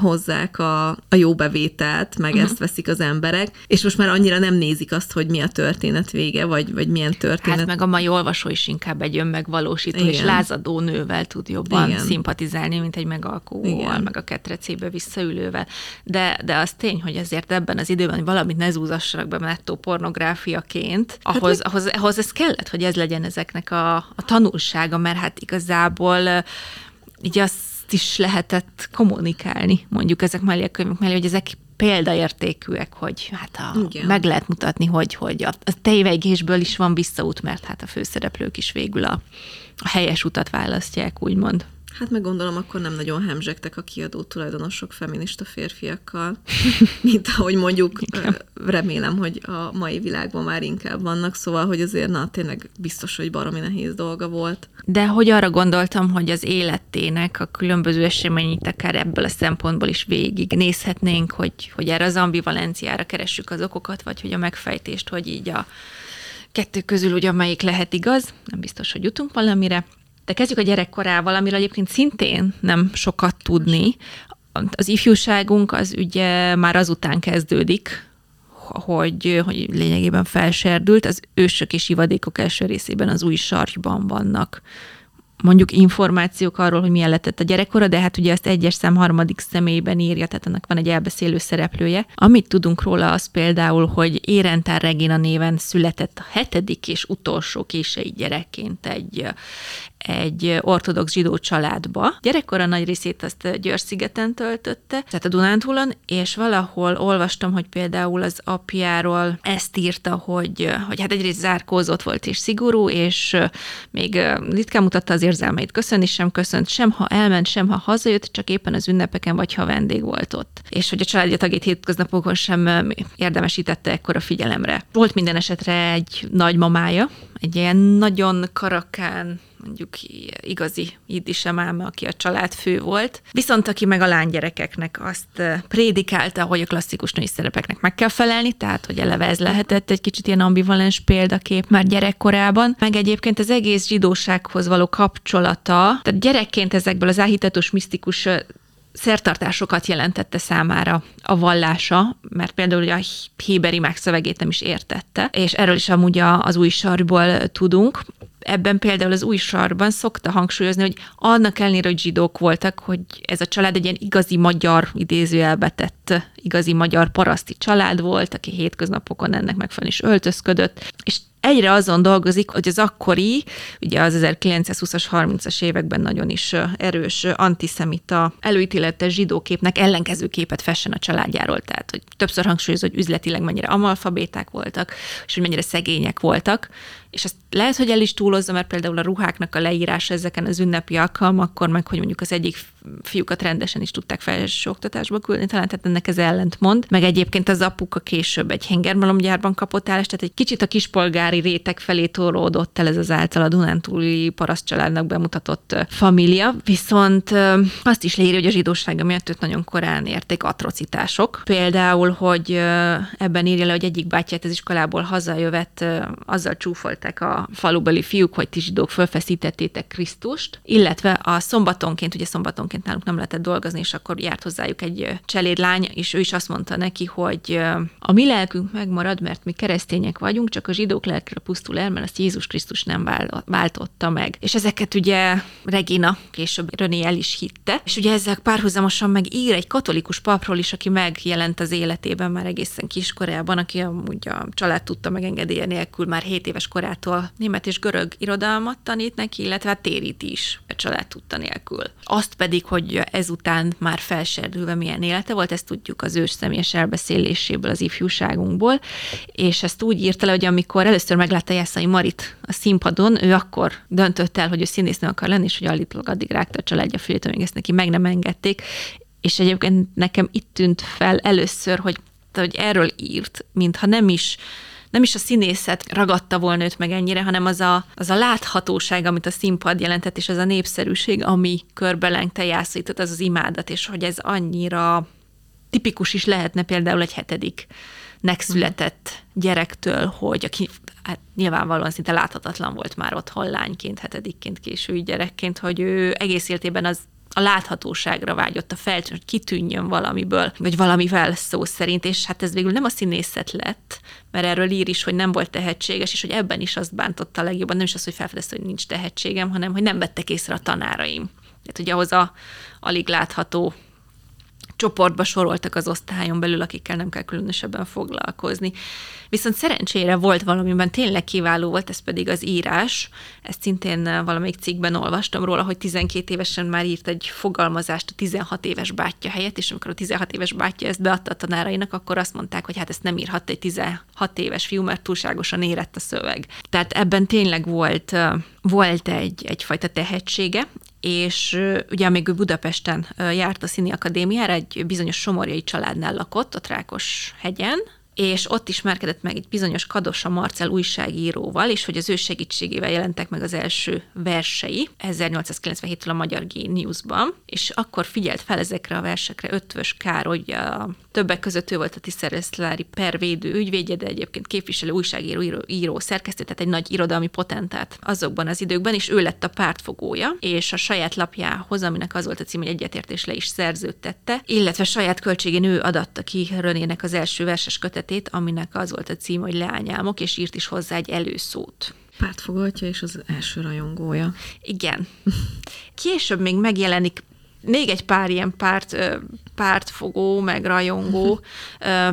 hozzák a, a jó bevételt, meg uh-huh. ezt veszik az emberek, és most már annyira nem nézik azt, hogy mi a történet vége, vagy, vagy milyen történet. Hát meg a mai olvasó is inkább egy önmegvalósító Igen. és lázadó nővel tud jobban Igen. szimpatizálni, mint egy megalkóval, meg a ketrecébe visszaülővel. De, de az tény, hogy azért ebben az időben valamit ne zúzassanak be nettó pornográfiaként, ahhoz, hát, ahhoz, ahhoz ez kellett, hogy ez legyen ezeknek a, a tanulsága, mert hát igazából így azt is lehetett kommunikálni, mondjuk ezek mellé a könyvek mellé, hogy ezek példaértékűek, hogy hát a, meg lehet mutatni, hogy, hogy a, a tévegésből is van visszaút, mert hát a főszereplők is végül a, a helyes utat választják, úgymond. Hát meg gondolom, akkor nem nagyon hemzsegtek a kiadó tulajdonosok feminista férfiakkal, mint ahogy mondjuk remélem, hogy a mai világban már inkább vannak, szóval, hogy azért na, tényleg biztos, hogy baromi nehéz dolga volt. De hogy arra gondoltam, hogy az életének a különböző eseményét akár ebből a szempontból is végig nézhetnénk, hogy, hogy erre az ambivalenciára keressük az okokat, vagy hogy a megfejtést, hogy így a kettő közül ugyan melyik lehet igaz, nem biztos, hogy jutunk valamire. De kezdjük a gyerekkorával, amiről egyébként szintén nem sokat tudni. Az ifjúságunk az ugye már azután kezdődik, hogy, hogy lényegében felserdült, az ősök és ivadékok első részében az új sarjban vannak mondjuk információk arról, hogy milyen lett a gyerekkora, de hát ugye ezt egyes szem harmadik személyben írja, tehát ennek van egy elbeszélő szereplője. Amit tudunk róla, az például, hogy Érentár Regina néven született a hetedik és utolsó kései gyerekként egy, egy ortodox zsidó családba. Gyerekkora nagy részét azt Győr-szigeten töltötte, tehát a Dunántúlon, és valahol olvastam, hogy például az apjáról ezt írta, hogy, hogy hát egyrészt zárkózott volt és szigorú, és még ritkán mutatta az érzelmeit köszönni sem köszönt, sem ha elment, sem ha hazajött, csak éppen az ünnepeken, vagy ha vendég volt ott. És hogy a családja tagjét hétköznapokon sem érdemesítette ekkora figyelemre. Volt minden esetre egy nagymamája, egy ilyen nagyon karakán, mondjuk igazi iddise máma, aki a család fő volt. Viszont aki meg a lánygyerekeknek azt prédikálta, hogy a klasszikus női szerepeknek meg kell felelni, tehát hogy eleve ez lehetett egy kicsit ilyen ambivalens példakép már gyerekkorában. Meg egyébként az egész zsidósághoz való kapcsolata, tehát gyerekként ezekből az áhítatos, misztikus szertartásokat jelentette számára a vallása, mert például a héberi megszövegét nem is értette, és erről is amúgy az új sarból tudunk. Ebben például az új sarban szokta hangsúlyozni, hogy annak ellenére, hogy zsidók voltak, hogy ez a család egy ilyen igazi magyar idézőjelbe tett, igazi magyar paraszti család volt, aki hétköznapokon ennek megfelelően is öltözködött, és egyre azon dolgozik, hogy az akkori, ugye az 1920-as, 30-as években nagyon is erős antiszemita előítéletes zsidóképnek ellenkező képet fessen a családjáról. Tehát, hogy többször hangsúlyozó, hogy üzletileg mennyire amalfabéták voltak, és hogy mennyire szegények voltak, és ezt lehet, hogy el is túlozza, mert például a ruháknak a leírása ezeken az ünnepi alkalmakkor, meg hogy mondjuk az egyik fiúkat rendesen is tudták felsőoktatásba küldeni, talán tehát ennek ez ellentmond. Meg egyébként az apuka később egy hengermalomgyárban kapott állást, tehát egy kicsit a kispolgári réteg felé tolódott el ez az által a Dunántúli parasztcsaládnak bemutatott família. Viszont azt is leírja, hogy a zsidósága miatt őt nagyon korán érték atrocitások. Például, hogy ebben írja le, hogy egyik bátyját az iskolából hazajövet, azzal csúfolták a falubeli fiúk, hogy ti zsidók fölfeszítettétek Krisztust, illetve a szombatonként, ugye szombaton időnként náluk nem lehetett dolgozni, és akkor járt hozzájuk egy cselédlány, és ő is azt mondta neki, hogy a mi lelkünk megmarad, mert mi keresztények vagyunk, csak a zsidók lelkre pusztul el, mert azt Jézus Krisztus nem váltotta meg. És ezeket ugye Regina, később René el is hitte, és ugye ezek párhuzamosan meg ír egy katolikus papról is, aki megjelent az életében már egészen kiskorában, aki amúgy a család tudta megengedélye nélkül már 7 éves korától német és görög irodalmat tanít neki, illetve hát térít is a család tudta nélkül. Azt pedig hogy ezután már felserdülve milyen élete volt, ezt tudjuk az ős személyes elbeszéléséből, az ifjúságunkból, és ezt úgy írta le, hogy amikor először meglátta Jászai Marit a színpadon, ő akkor döntött el, hogy ő színésznő akar lenni, és hogy állítólag addig rágta a családja fülét, amíg ezt neki meg nem engedték, és egyébként nekem itt tűnt fel először, hogy, hogy erről írt, mintha nem is nem is a színészet ragadta volna őt meg ennyire, hanem az a, az a láthatóság, amit a színpad jelentett, és az a népszerűség, ami körbelengte jászított, az az imádat, és hogy ez annyira tipikus is lehetne például egy hetedik született gyerektől, hogy aki hát nyilvánvalóan szinte láthatatlan volt már otthon lányként, hetedikként, késői gyerekként, hogy ő egész életében az a láthatóságra vágyott, a feltűn, hogy kitűnjön valamiből, vagy valamivel szó szerint, és hát ez végül nem a színészet lett, mert erről ír is, hogy nem volt tehetséges, és hogy ebben is azt bántotta legjobban, nem is az, hogy felfedezte, hogy nincs tehetségem, hanem hogy nem vettek észre a tanáraim. Tehát, hogy ahhoz a alig látható csoportba soroltak az osztályon belül, akikkel nem kell különösebben foglalkozni. Viszont szerencsére volt valamiben tényleg kiváló volt, ez pedig az írás. Ezt szintén eh, valamelyik cikkben olvastam róla, hogy 12 évesen már írt egy fogalmazást a 16 éves bátyja helyett, és amikor a 16 éves bátyja ezt beadta a tanárainak, akkor azt mondták, hogy hát ezt nem írhat egy 16 éves fiú, mert túlságosan érett a szöveg. Tehát ebben tényleg volt, eh, volt egy, egyfajta tehetsége, és ugye amíg ő Budapesten járt a Színi Akadémiára, egy bizonyos somorjai családnál lakott, a Trákos hegyen, és ott ismerkedett meg egy bizonyos Kadosa Marcel újságíróval, és hogy az ő segítségével jelentek meg az első versei 1897-től a Magyar Géniusban, és akkor figyelt fel ezekre a versekre Ötvös Károly, a többek között ő volt a Tiszereszlári pervédő ügyvédje, de egyébként képviselő, újságíró, író, író szerkesztő, tehát egy nagy irodalmi potentát azokban az időkben, és ő lett a pártfogója, és a saját lapjához, aminek az volt a cím, hogy egyetértés le is szerződtette, illetve saját költségén ő adatta ki Rönének az első verses kötetét, aminek az volt a cím, hogy Leányálmok, és írt is hozzá egy előszót. Pártfogatja és az első rajongója. Igen. Később még megjelenik még egy pár ilyen párt, pártfogó, meg rajongó,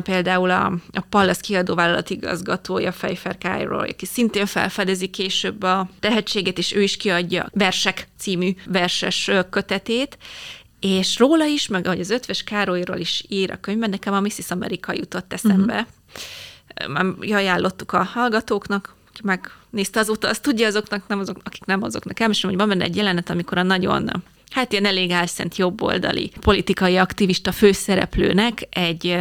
például a, a Pallas kiadóvállalat igazgatója Fejfer Kájról, aki szintén felfedezi később a tehetséget, és ő is kiadja Versek című verses kötetét, és róla is, meg ahogy az Ötves Károlyról is ír a könyvben, nekem a Mrs. America jutott eszembe. Uh-huh. Ajánlottuk a hallgatóknak, aki megnézte azóta, azt tudja azoknak, nem azok, akik nem azoknak elmesélem, hogy van benne egy jelenet, amikor a nagyon hát ilyen elég álszent jobboldali politikai aktivista főszereplőnek egy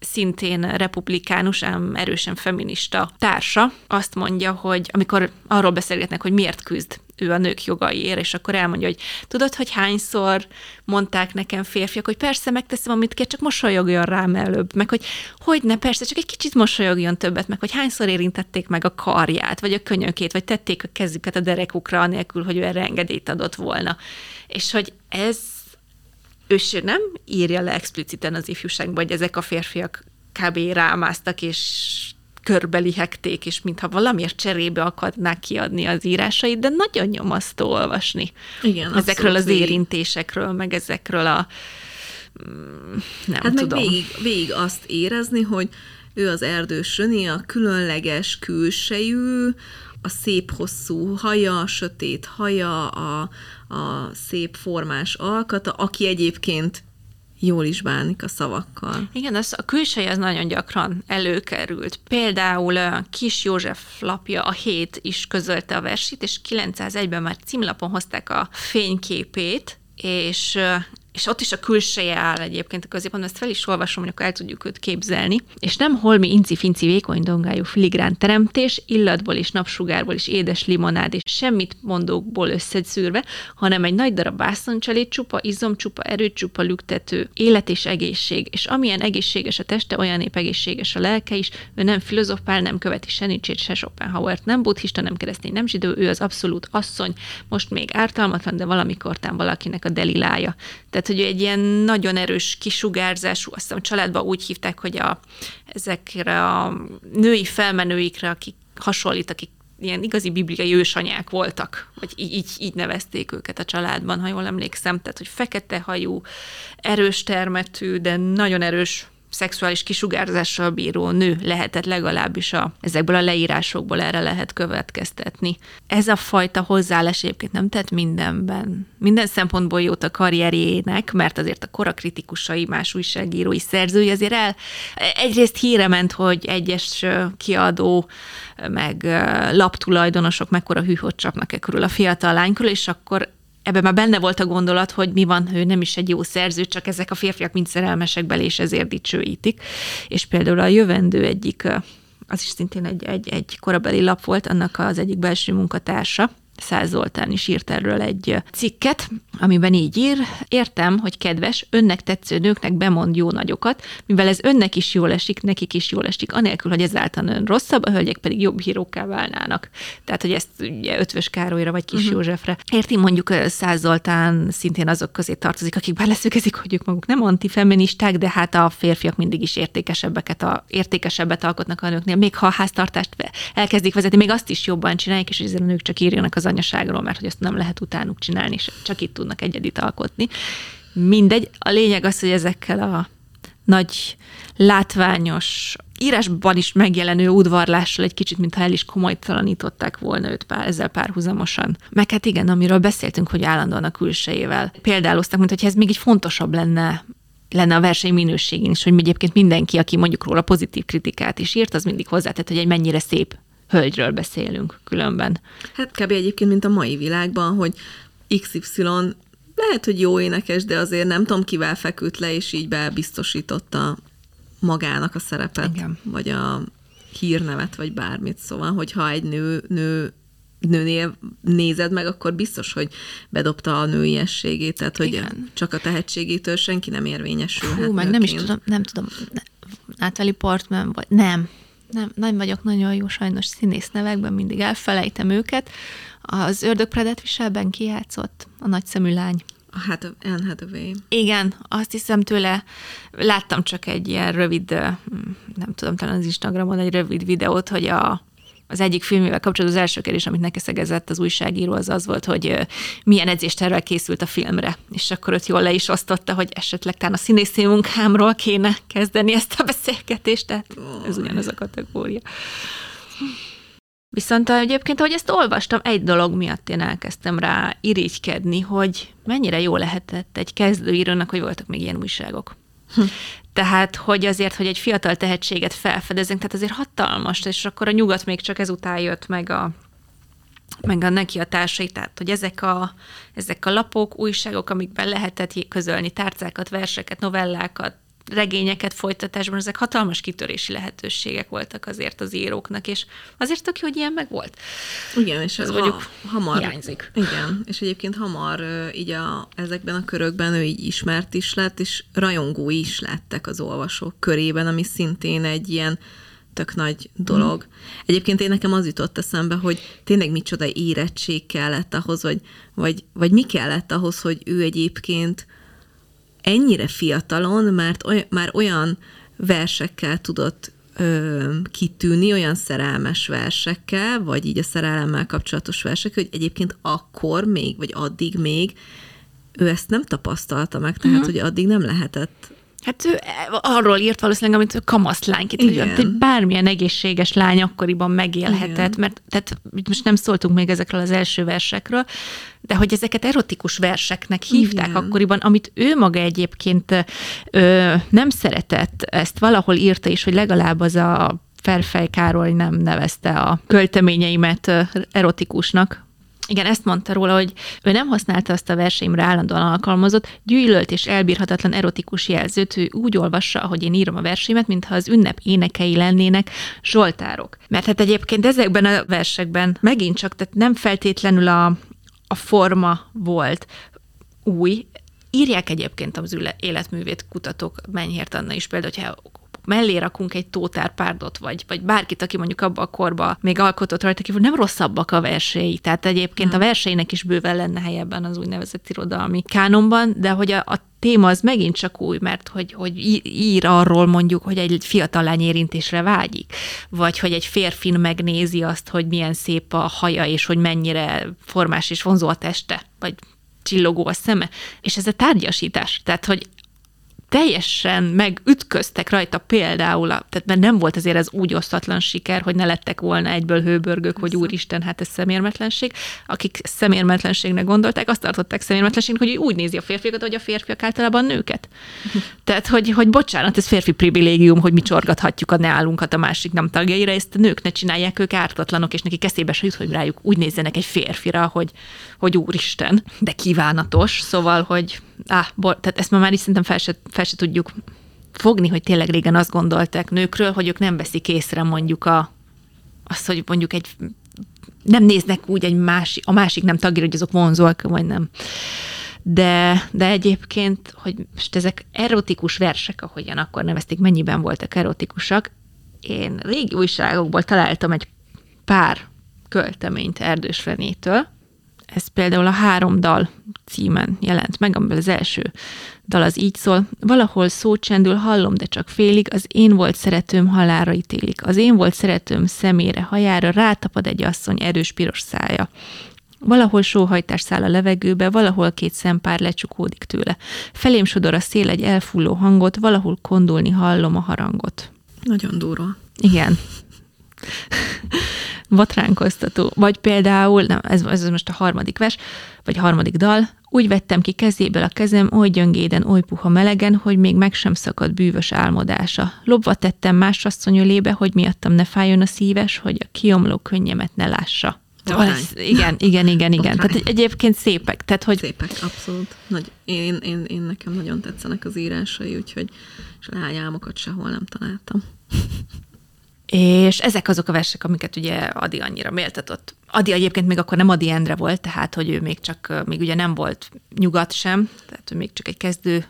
szintén republikánus, ám erősen feminista társa azt mondja, hogy amikor arról beszélgetnek, hogy miért küzd ő a nők jogaiért, és akkor elmondja, hogy tudod, hogy hányszor mondták nekem férfiak, hogy persze megteszem, amit kell, csak mosolyogjon rám előbb, meg hogy hogy ne, persze, csak egy kicsit mosolyogjon többet, meg hogy hányszor érintették meg a karját, vagy a könyökét, vagy tették a kezüket a derekukra, anélkül, hogy ő erre engedélyt adott volna. És hogy ez ő nem írja le expliciten az ifjúságban, hogy ezek a férfiak kb. rámáztak, és körbelihegték, és mintha valamiért cserébe akarnák kiadni az írásait, de nagyon nyomasztó olvasni. Igen, ezekről az érintésekről, meg ezekről a mm, nem hát tudom. meg végig, végig azt érezni, hogy ő az erdős Röni, a különleges külsejű, a szép hosszú haja, a sötét haja, a, a szép formás alkata, aki egyébként jól is bánik a szavakkal. Igen, az, a külsej az nagyon gyakran előkerült. Például a Kis József lapja, a Hét is közölte a versit, és 901-ben már címlapon hozták a fényképét, és és ott is a külseje áll egyébként a középpontban, ezt fel is olvasom, hogy akkor el tudjuk őt képzelni. És nem holmi inci-finci vékony dongájú filigrán teremtés, illatból és napsugárból és édes limonád és semmit mondókból összeszűrve, hanem egy nagy darab bászoncsalét, csupa izom, csupa erő, csupa lüktető, élet és egészség. És amilyen egészséges a teste, olyan épp egészséges a lelke is. Ő nem filozofál, nem követi se Nietzsche, se Schopenhauert, nem buddhista, nem keresztény, nem zsidó, ő az abszolút asszony, most még ártalmatlan, de valamikortán valakinek a delilája. Tehát tehát, hogy egy ilyen nagyon erős kisugárzású, azt hiszem a családban úgy hívták, hogy a, ezekre a női felmenőikre, akik hasonlít, akik ilyen igazi bibliai ősanyák voltak, vagy így, így, nevezték őket a családban, ha jól emlékszem. Tehát, hogy fekete hajú, erős termetű, de nagyon erős szexuális kisugárzással bíró nő lehetett legalábbis a, ezekből a leírásokból erre lehet következtetni. Ez a fajta hozzáállás egyébként nem tett mindenben. Minden szempontból jót a karrierjének, mert azért a kora kritikusai, más újságírói szerzői azért el egyrészt híre ment, hogy egyes kiadó meg laptulajdonosok mekkora hűhot csapnak e körül a fiatal lánykról, és akkor ebben már benne volt a gondolat, hogy mi van, ő nem is egy jó szerző, csak ezek a férfiak mind szerelmesek bele, és ezért dicsőítik. És például a jövendő egyik, az is szintén egy, egy, egy korabeli lap volt, annak az egyik belső munkatársa, Száz Zoltán is írt erről egy cikket, amiben így ír, értem, hogy kedves, önnek tetsző nőknek bemond jó nagyokat, mivel ez önnek is jól esik, nekik is jól esik, anélkül, hogy ezáltal ön rosszabb, a hölgyek pedig jobb hírókká válnának. Tehát, hogy ezt ugye Ötvös Károlyra vagy Kis uh-huh. Józsefre. Érti mondjuk Száz Zoltán szintén azok közé tartozik, akik beleszögezik, hogy ők maguk nem antifeministák, de hát a férfiak mindig is értékesebbeket a, értékesebbet alkotnak a nőknél. Még ha a háztartást elkezdik vezetni, még azt is jobban csinálják, és hogy a nők csak írjanak az anyaságról, mert hogy ezt nem lehet utánuk csinálni, és csak itt tudnak egyedit alkotni. Mindegy, a lényeg az, hogy ezekkel a nagy, látványos, írásban is megjelenő udvarlással egy kicsit, mintha el is komolytalanították volna őt pár, ezzel párhuzamosan. Meg hát igen, amiről beszéltünk, hogy állandóan a külsejével példáloztak, mint hogy ez még egy fontosabb lenne lenne a verseny minőségén is, hogy egyébként mindenki, aki mondjuk róla pozitív kritikát is írt, az mindig hozzátett, hogy egy mennyire szép hölgyről beszélünk különben. Hát kb. egyébként, mint a mai világban, hogy XY lehet, hogy jó énekes, de azért nem tudom, kivel feküdt le, és így bebiztosította magának a szerepet, Igen. vagy a hírnevet, vagy bármit. Szóval, hogyha egy nő, nő nőnél nézed meg, akkor biztos, hogy bedobta a nőiességét, tehát hogy Igen. csak a tehetségétől senki nem érvényesülhet. Hú, meg nem is nőként. tudom, nem tudom, Natalie Portman, vagy nem, nem, nem vagyok nagyon jó sajnos színész nevekben, mindig elfelejtem őket. Az Ördög Predát viselben kijátszott a nagyszemű lány. Hát Anne Hathaway. Igen, azt hiszem tőle, láttam csak egy ilyen rövid, ö, nem tudom, talán az Instagramon egy rövid videót, hogy a, az egyik filmével kapcsolatban az első kérdés, amit nekeszegezett az újságíró, az az volt, hogy milyen edzéstervel készült a filmre. És akkor ott jól le is osztotta, hogy esetleg talán a színészi munkámról kéne kezdeni ezt a beszélgetést, tehát ez ugyanaz a kategória. Viszont egyébként, ahogy ezt olvastam, egy dolog miatt én elkezdtem rá irigykedni, hogy mennyire jó lehetett egy kezdőírónak, hogy voltak még ilyen újságok. Hm. Tehát, hogy azért, hogy egy fiatal tehetséget felfedezünk, tehát azért hatalmas, és akkor a nyugat még csak ezután jött meg a, meg a neki a társai, tehát hogy ezek a, ezek a lapok, újságok, amikben lehetett közölni tárcákat, verseket, novellákat, regényeket folytatásban, ezek hatalmas kitörési lehetőségek voltak azért az íróknak, és azért tök jó, hogy ilyen meg volt. Igen, és Ez ez mondjuk hamar... hiányzik. Igen, és egyébként hamar így a, ezekben a körökben ő így ismert is lett, és rajongói is lettek az olvasók körében, ami szintén egy ilyen tök nagy dolog. Mm. Egyébként én nekem az jutott eszembe, hogy tényleg micsoda érettség kellett ahhoz, vagy, vagy, vagy mi kellett ahhoz, hogy ő egyébként ennyire fiatalon, mert oly, már olyan versekkel tudott ö, kitűnni, olyan szerelmes versekkel, vagy így a szerelemmel kapcsolatos versek, hogy egyébként akkor még, vagy addig még ő ezt nem tapasztalta meg, tehát, uh-huh. hogy addig nem lehetett Hát ő arról írt valószínűleg, amit a kamaszlányként, hogy, bármilyen egészséges lány akkoriban megélhetett, Igen. mert tehát most nem szóltunk még ezekről az első versekről, de hogy ezeket erotikus verseknek hívták Igen. akkoriban, amit ő maga egyébként ö, nem szeretett, ezt valahol írta is, hogy legalább az a Ferfej Károly nem nevezte a költeményeimet erotikusnak, igen, ezt mondta róla, hogy ő nem használta azt a verseimre állandóan alkalmazott, gyűlölt és elbírhatatlan erotikus jelzőt, ő úgy olvassa, ahogy én írom a verseimet, mintha az ünnep énekei lennének zsoltárok. Mert hát egyébként ezekben a versekben megint csak, tehát nem feltétlenül a, a forma volt új, írják egyébként az életművét kutatók, Menyhért Anna is például, hogyha mellé rakunk egy Tótár Párdot, vagy, vagy bárkit, aki mondjuk abba a korba még alkotott rajta kívül, nem rosszabbak a versei. Tehát egyébként a verseinek is bőven lenne helye ebben az úgynevezett irodalmi kánonban, de hogy a, a téma az megint csak új, mert hogy, hogy ír arról mondjuk, hogy egy fiatal lány érintésre vágyik, vagy hogy egy férfin megnézi azt, hogy milyen szép a haja, és hogy mennyire formás és vonzó a teste, vagy csillogó a szeme, és ez a tárgyasítás. Tehát, hogy teljesen megütköztek rajta például, a, tehát mert nem volt azért ez úgy osztatlan siker, hogy ne lettek volna egyből hőbörgők, hogy úristen, hát ez szemérmetlenség. Akik szemérmetlenségnek gondolták, azt tartották szemérmetlenségnek, hogy úgy nézi a férfiakat, hogy a férfiak általában nőket. Tehát, hogy, hogy bocsánat, ez férfi privilégium, hogy mi csorgathatjuk a neálunkat a másik nem tagjaira, ezt a nők ne csinálják, ők ártatlanok, és nekik eszébe se jut, hogy rájuk úgy nézzenek egy férfira, hogy, hogy úristen, de kívánatos, szóval, hogy áh, bor, tehát ezt ma már is szerintem fel se, fel se tudjuk fogni, hogy tényleg régen azt gondolták nőkről, hogy ők nem veszik észre mondjuk a, azt, hogy mondjuk egy nem néznek úgy egy másik, a másik nem tagira, hogy azok vonzóak, vagy nem. De, de egyébként, hogy most ezek erotikus versek, ahogyan akkor nevezték, mennyiben voltak erotikusak, én régi újságokból találtam egy pár költeményt Erdős Fenétől, ez például a Három dal címen jelent meg, amiből az első dal az így szól. Valahol szó csendül, hallom, de csak félig, az én volt szeretőm halára ítélik. Az én volt szeretőm szemére, hajára rátapad egy asszony erős piros szája. Valahol sóhajtás száll a levegőbe, valahol két szempár lecsukódik tőle. Felém sodor a szél egy elfulló hangot, valahol kondulni hallom a harangot. Nagyon durva. Igen. Vatránkoztató. Vagy például, nem, ez, ez most a harmadik vers, vagy harmadik dal, úgy vettem ki kezéből a kezem, oly gyöngéden, oly puha melegen, hogy még meg sem szakadt bűvös álmodása. Lobva tettem más asszony ölébe, hogy miattam ne fájjon a szíves, hogy a kiomló könnyemet ne lássa. Botrány. Igen, igen, igen, igen. Botrány. Tehát egyébként szépek. Tehát, hogy Szépek, abszolút. Nagy, én, én, én, nekem nagyon tetszenek az írásai, úgyhogy és lágyálmokat sehol nem találtam. És ezek azok a versek, amiket ugye Adi annyira méltatott. Adi egyébként még akkor nem Adi Endre volt, tehát hogy ő még csak, még ugye nem volt nyugat sem, tehát ő még csak egy kezdő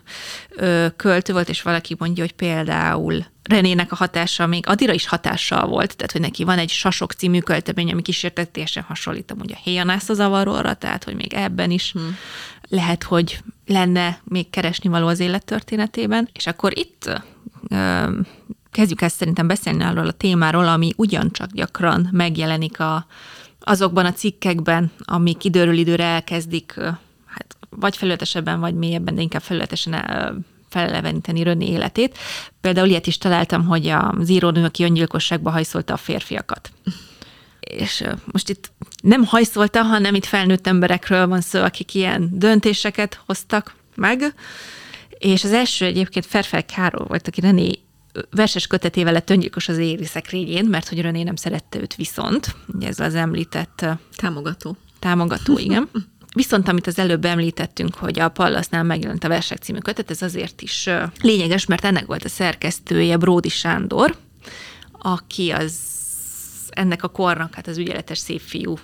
költő volt, és valaki mondja, hogy például Renének a hatása még Adira is hatással volt, tehát hogy neki van egy Sasok című költemény, ami kísértetésen hasonlít amúgy a Héjanász a zavaróra, tehát hogy még ebben is hmm. lehet, hogy lenne még keresni való az élettörténetében. És akkor itt kezdjük ezt szerintem beszélni arról a témáról, ami ugyancsak gyakran megjelenik a, azokban a cikkekben, amik időről időre elkezdik, hát vagy felületesebben, vagy mélyebben, de inkább felületesen ö, feleleveníteni Röné életét. Például ilyet is találtam, hogy az írónő, aki öngyilkosságba hajszolta a férfiakat. És most itt nem hajszolta, hanem itt felnőtt emberekről van szó, akik ilyen döntéseket hoztak meg. És az első egyébként Ferfel Károly volt, aki René verses kötetével lett öngyilkos az éri szekrényén, mert hogy René nem szerette őt viszont. Ugye ez az említett Támogató. támogató, igen. Viszont amit az előbb említettünk, hogy a Pallasznál megjelent a Versek című kötet, ez azért is lényeges, mert ennek volt a szerkesztője Bródi Sándor, aki az ennek a kornak hát az ügyeletes szép fiú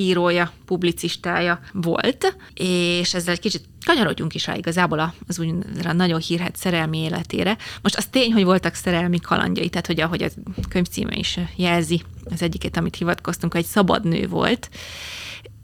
írója, publicistája volt, és ezzel egy kicsit kanyarodjunk is rá igazából az úgy nagyon hírhet szerelmi életére. Most az tény, hogy voltak szerelmi kalandjai, tehát hogy ahogy a könyv címe is jelzi, az egyiket, amit hivatkoztunk, egy szabad nő volt,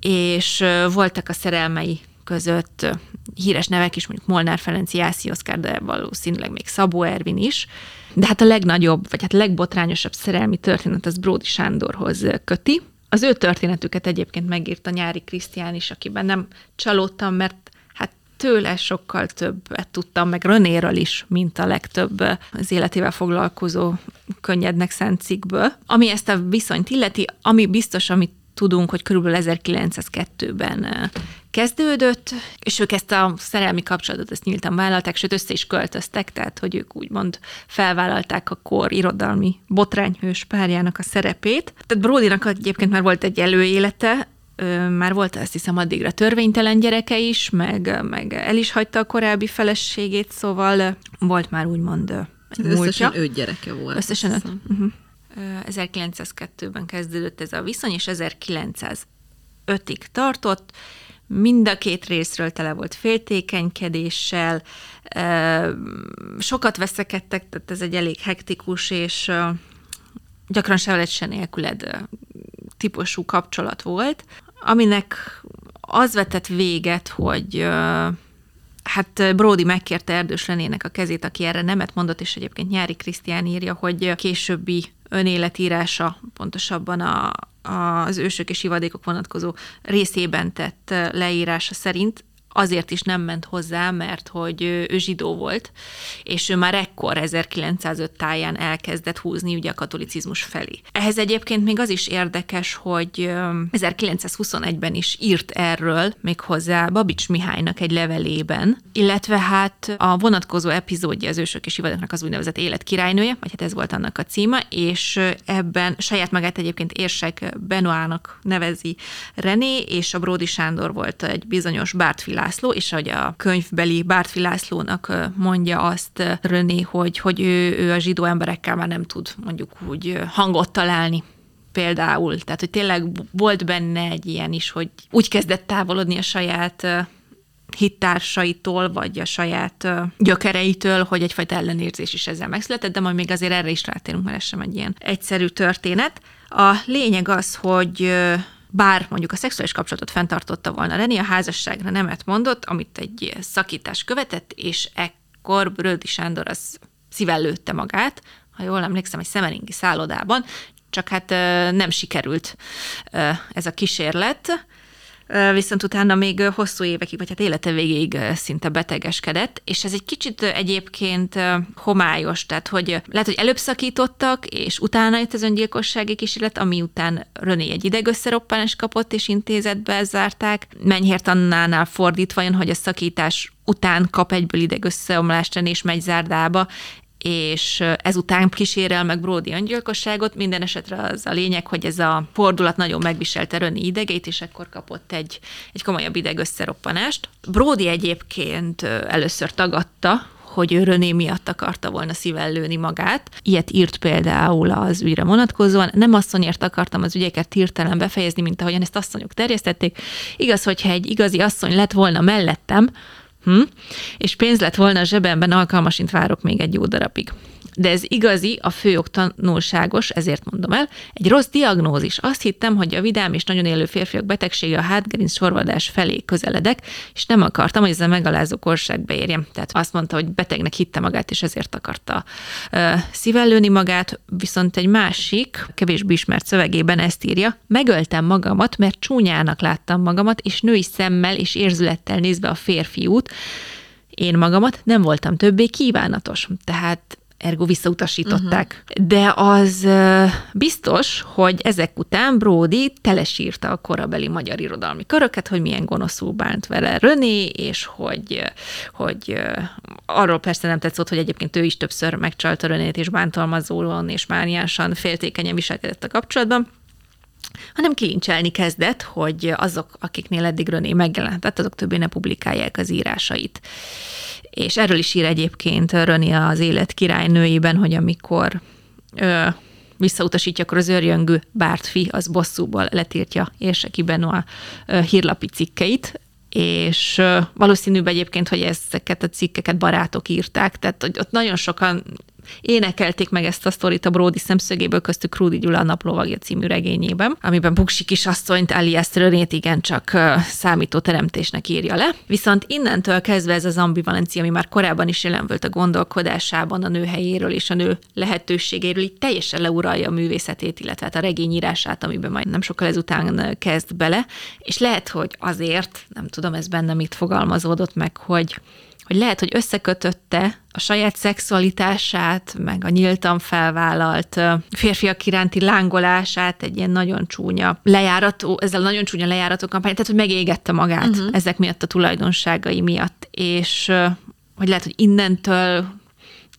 és voltak a szerelmei között híres nevek is, mondjuk Molnár Ferenc, Jászi Oszkár, de valószínűleg még Szabó Ervin is. De hát a legnagyobb, vagy hát a legbotrányosabb szerelmi történet az Bródi Sándorhoz köti. Az ő történetüket egyébként megírta Nyári Krisztián is, akiben nem csalódtam, mert hát tőle sokkal többet tudtam, meg Renéről is, mint a legtöbb ö, az életével foglalkozó könnyednek szánt cikkből. Ami ezt a viszonyt illeti, ami biztos, amit tudunk, hogy körülbelül 1902-ben ö, kezdődött, és ők ezt a szerelmi kapcsolatot ezt nyíltan vállalták, sőt össze is költöztek, tehát hogy ők úgymond felvállalták a kor irodalmi botrányhős párjának a szerepét. Tehát Brodynak egyébként már volt egy előélete, már volt azt hiszem addigra törvénytelen gyereke is, meg, meg el is hagyta a korábbi feleségét, szóval volt már úgymond múltja. Összesen öt gyereke volt. Összesen öt. Uh-huh. 1902-ben kezdődött ez a viszony, és 1905-ig tartott. Mind a két részről tele volt féltékenykedéssel, sokat veszekedtek, tehát ez egy elég hektikus és gyakran se veled se nélküled típusú kapcsolat volt, aminek az vetett véget, hogy Hát Brody megkérte Erdős Renének a kezét, aki erre nemet mondott, és egyébként Nyári Krisztián írja, hogy későbbi önéletírása, pontosabban a, az ősök és ivadékok vonatkozó részében tett leírása szerint azért is nem ment hozzá, mert hogy ő zsidó volt, és ő már ekkor 1905 táján elkezdett húzni ugye a katolicizmus felé. Ehhez egyébként még az is érdekes, hogy ö, 1921-ben is írt erről még hozzá Babics Mihálynak egy levelében, illetve hát a vonatkozó epizódja az ősök és ivadoknak az úgynevezett életkirálynője, vagy hát ez volt annak a címa, és ebben saját magát egyébként Érsek Benoának nevezi René, és a Bródi Sándor volt egy bizonyos Bártfi László, és hogy a könyvbeli Bártfi Lászlónak mondja azt René, hogy, hogy ő, ő a zsidó emberekkel már nem tud mondjuk úgy hangot találni például. Tehát, hogy tényleg volt benne egy ilyen is, hogy úgy kezdett távolodni a saját hittársaitól, vagy a saját gyökereitől, hogy egyfajta ellenérzés is ezzel megszületett, de majd még azért erre is rátérünk, mert ez sem egy ilyen egyszerű történet. A lényeg az, hogy bár mondjuk a szexuális kapcsolatot fenntartotta volna René, a házasságra nemet mondott, amit egy szakítás követett, és ekkor Brödi Sándor az szíven lőtte magát, ha jól emlékszem, egy szemeringi szállodában, csak hát nem sikerült ez a kísérlet, viszont utána még hosszú évekig, vagy hát élete végéig szinte betegeskedett, és ez egy kicsit egyébként homályos, tehát hogy lehet, hogy előbb szakítottak, és utána jött az öngyilkossági kísérlet, ami után René egy idegösszeroppanás kapott, és intézetbe zárták. Menyhért Annánál fordítva jön, hogy a szakítás után kap egyből idegösszeomlást, és megy zárdába, és ezután kísérel meg Brody öngyilkosságot. Minden esetre az a lényeg, hogy ez a fordulat nagyon megviselte Röni idegét, és ekkor kapott egy, egy komolyabb ideg összeroppanást. Brody egyébként először tagadta, hogy ő Röné miatt akarta volna szívellőni magát. Ilyet írt például az ügyre vonatkozóan. Nem asszonyért akartam az ügyeket hirtelen befejezni, mint ahogyan ezt asszonyok terjesztették. Igaz, hogyha egy igazi asszony lett volna mellettem, hm? és pénz lett volna a zsebemben, alkalmasint várok még egy jó darabig de ez igazi, a főjog tanulságos, ezért mondom el, egy rossz diagnózis. Azt hittem, hogy a vidám és nagyon élő férfiak betegsége a hátgerinc sorvadás felé közeledek, és nem akartam, hogy ez a megalázó korság beérjem. Tehát azt mondta, hogy betegnek hitte magát, és ezért akarta uh, szívellőni magát, viszont egy másik, kevésbé ismert szövegében ezt írja, megöltem magamat, mert csúnyának láttam magamat, és női szemmel és érzülettel nézve a férfiút, én magamat nem voltam többé kívánatos. Tehát ergo visszautasították. Uh-huh. De az biztos, hogy ezek után Brody telesírta a korabeli magyar irodalmi köröket, hogy milyen gonoszul bánt vele Röné, és hogy, hogy arról persze nem tetszett, hogy egyébként ő is többször megcsalta Rönét, és bántalmazóan és mániásan féltékenyen viselkedett a kapcsolatban hanem kilincselni kezdett, hogy azok, akiknél eddig Röné megjelentett, azok többé ne publikálják az írásait és erről is ír egyébként Röni az élet királynőiben, hogy amikor ö, visszautasítja, akkor az őrjöngő Bártfi az bosszúból letiltja Érseki Benoit hírlapi cikkeit, és valószínűbb egyébként, hogy ezeket a cikkeket barátok írták, tehát hogy ott nagyon sokan énekelték meg ezt a sztorit a Brody szemszögéből, köztük Rudi Gyula a Naplóvagja című regényében, amiben Buksi kisasszonyt alias Rönét igencsak számító teremtésnek írja le. Viszont innentől kezdve ez az ambivalencia, ami már korábban is jelen volt a gondolkodásában a nő helyéről és a nő lehetőségéről, így teljesen leuralja a művészetét, illetve hát a regényírását, amiben majd nem sokkal ezután kezd bele. És lehet, hogy azért, nem tudom, ez bennem itt fogalmazódott meg, hogy hogy lehet, hogy összekötötte a saját szexualitását, meg a nyíltan felvállalt férfiak iránti lángolását egy ilyen nagyon csúnya lejárató, ezzel a nagyon csúnya lejárató kampány, tehát hogy megégette magát uh-huh. ezek miatt a tulajdonságai miatt, és hogy lehet, hogy innentől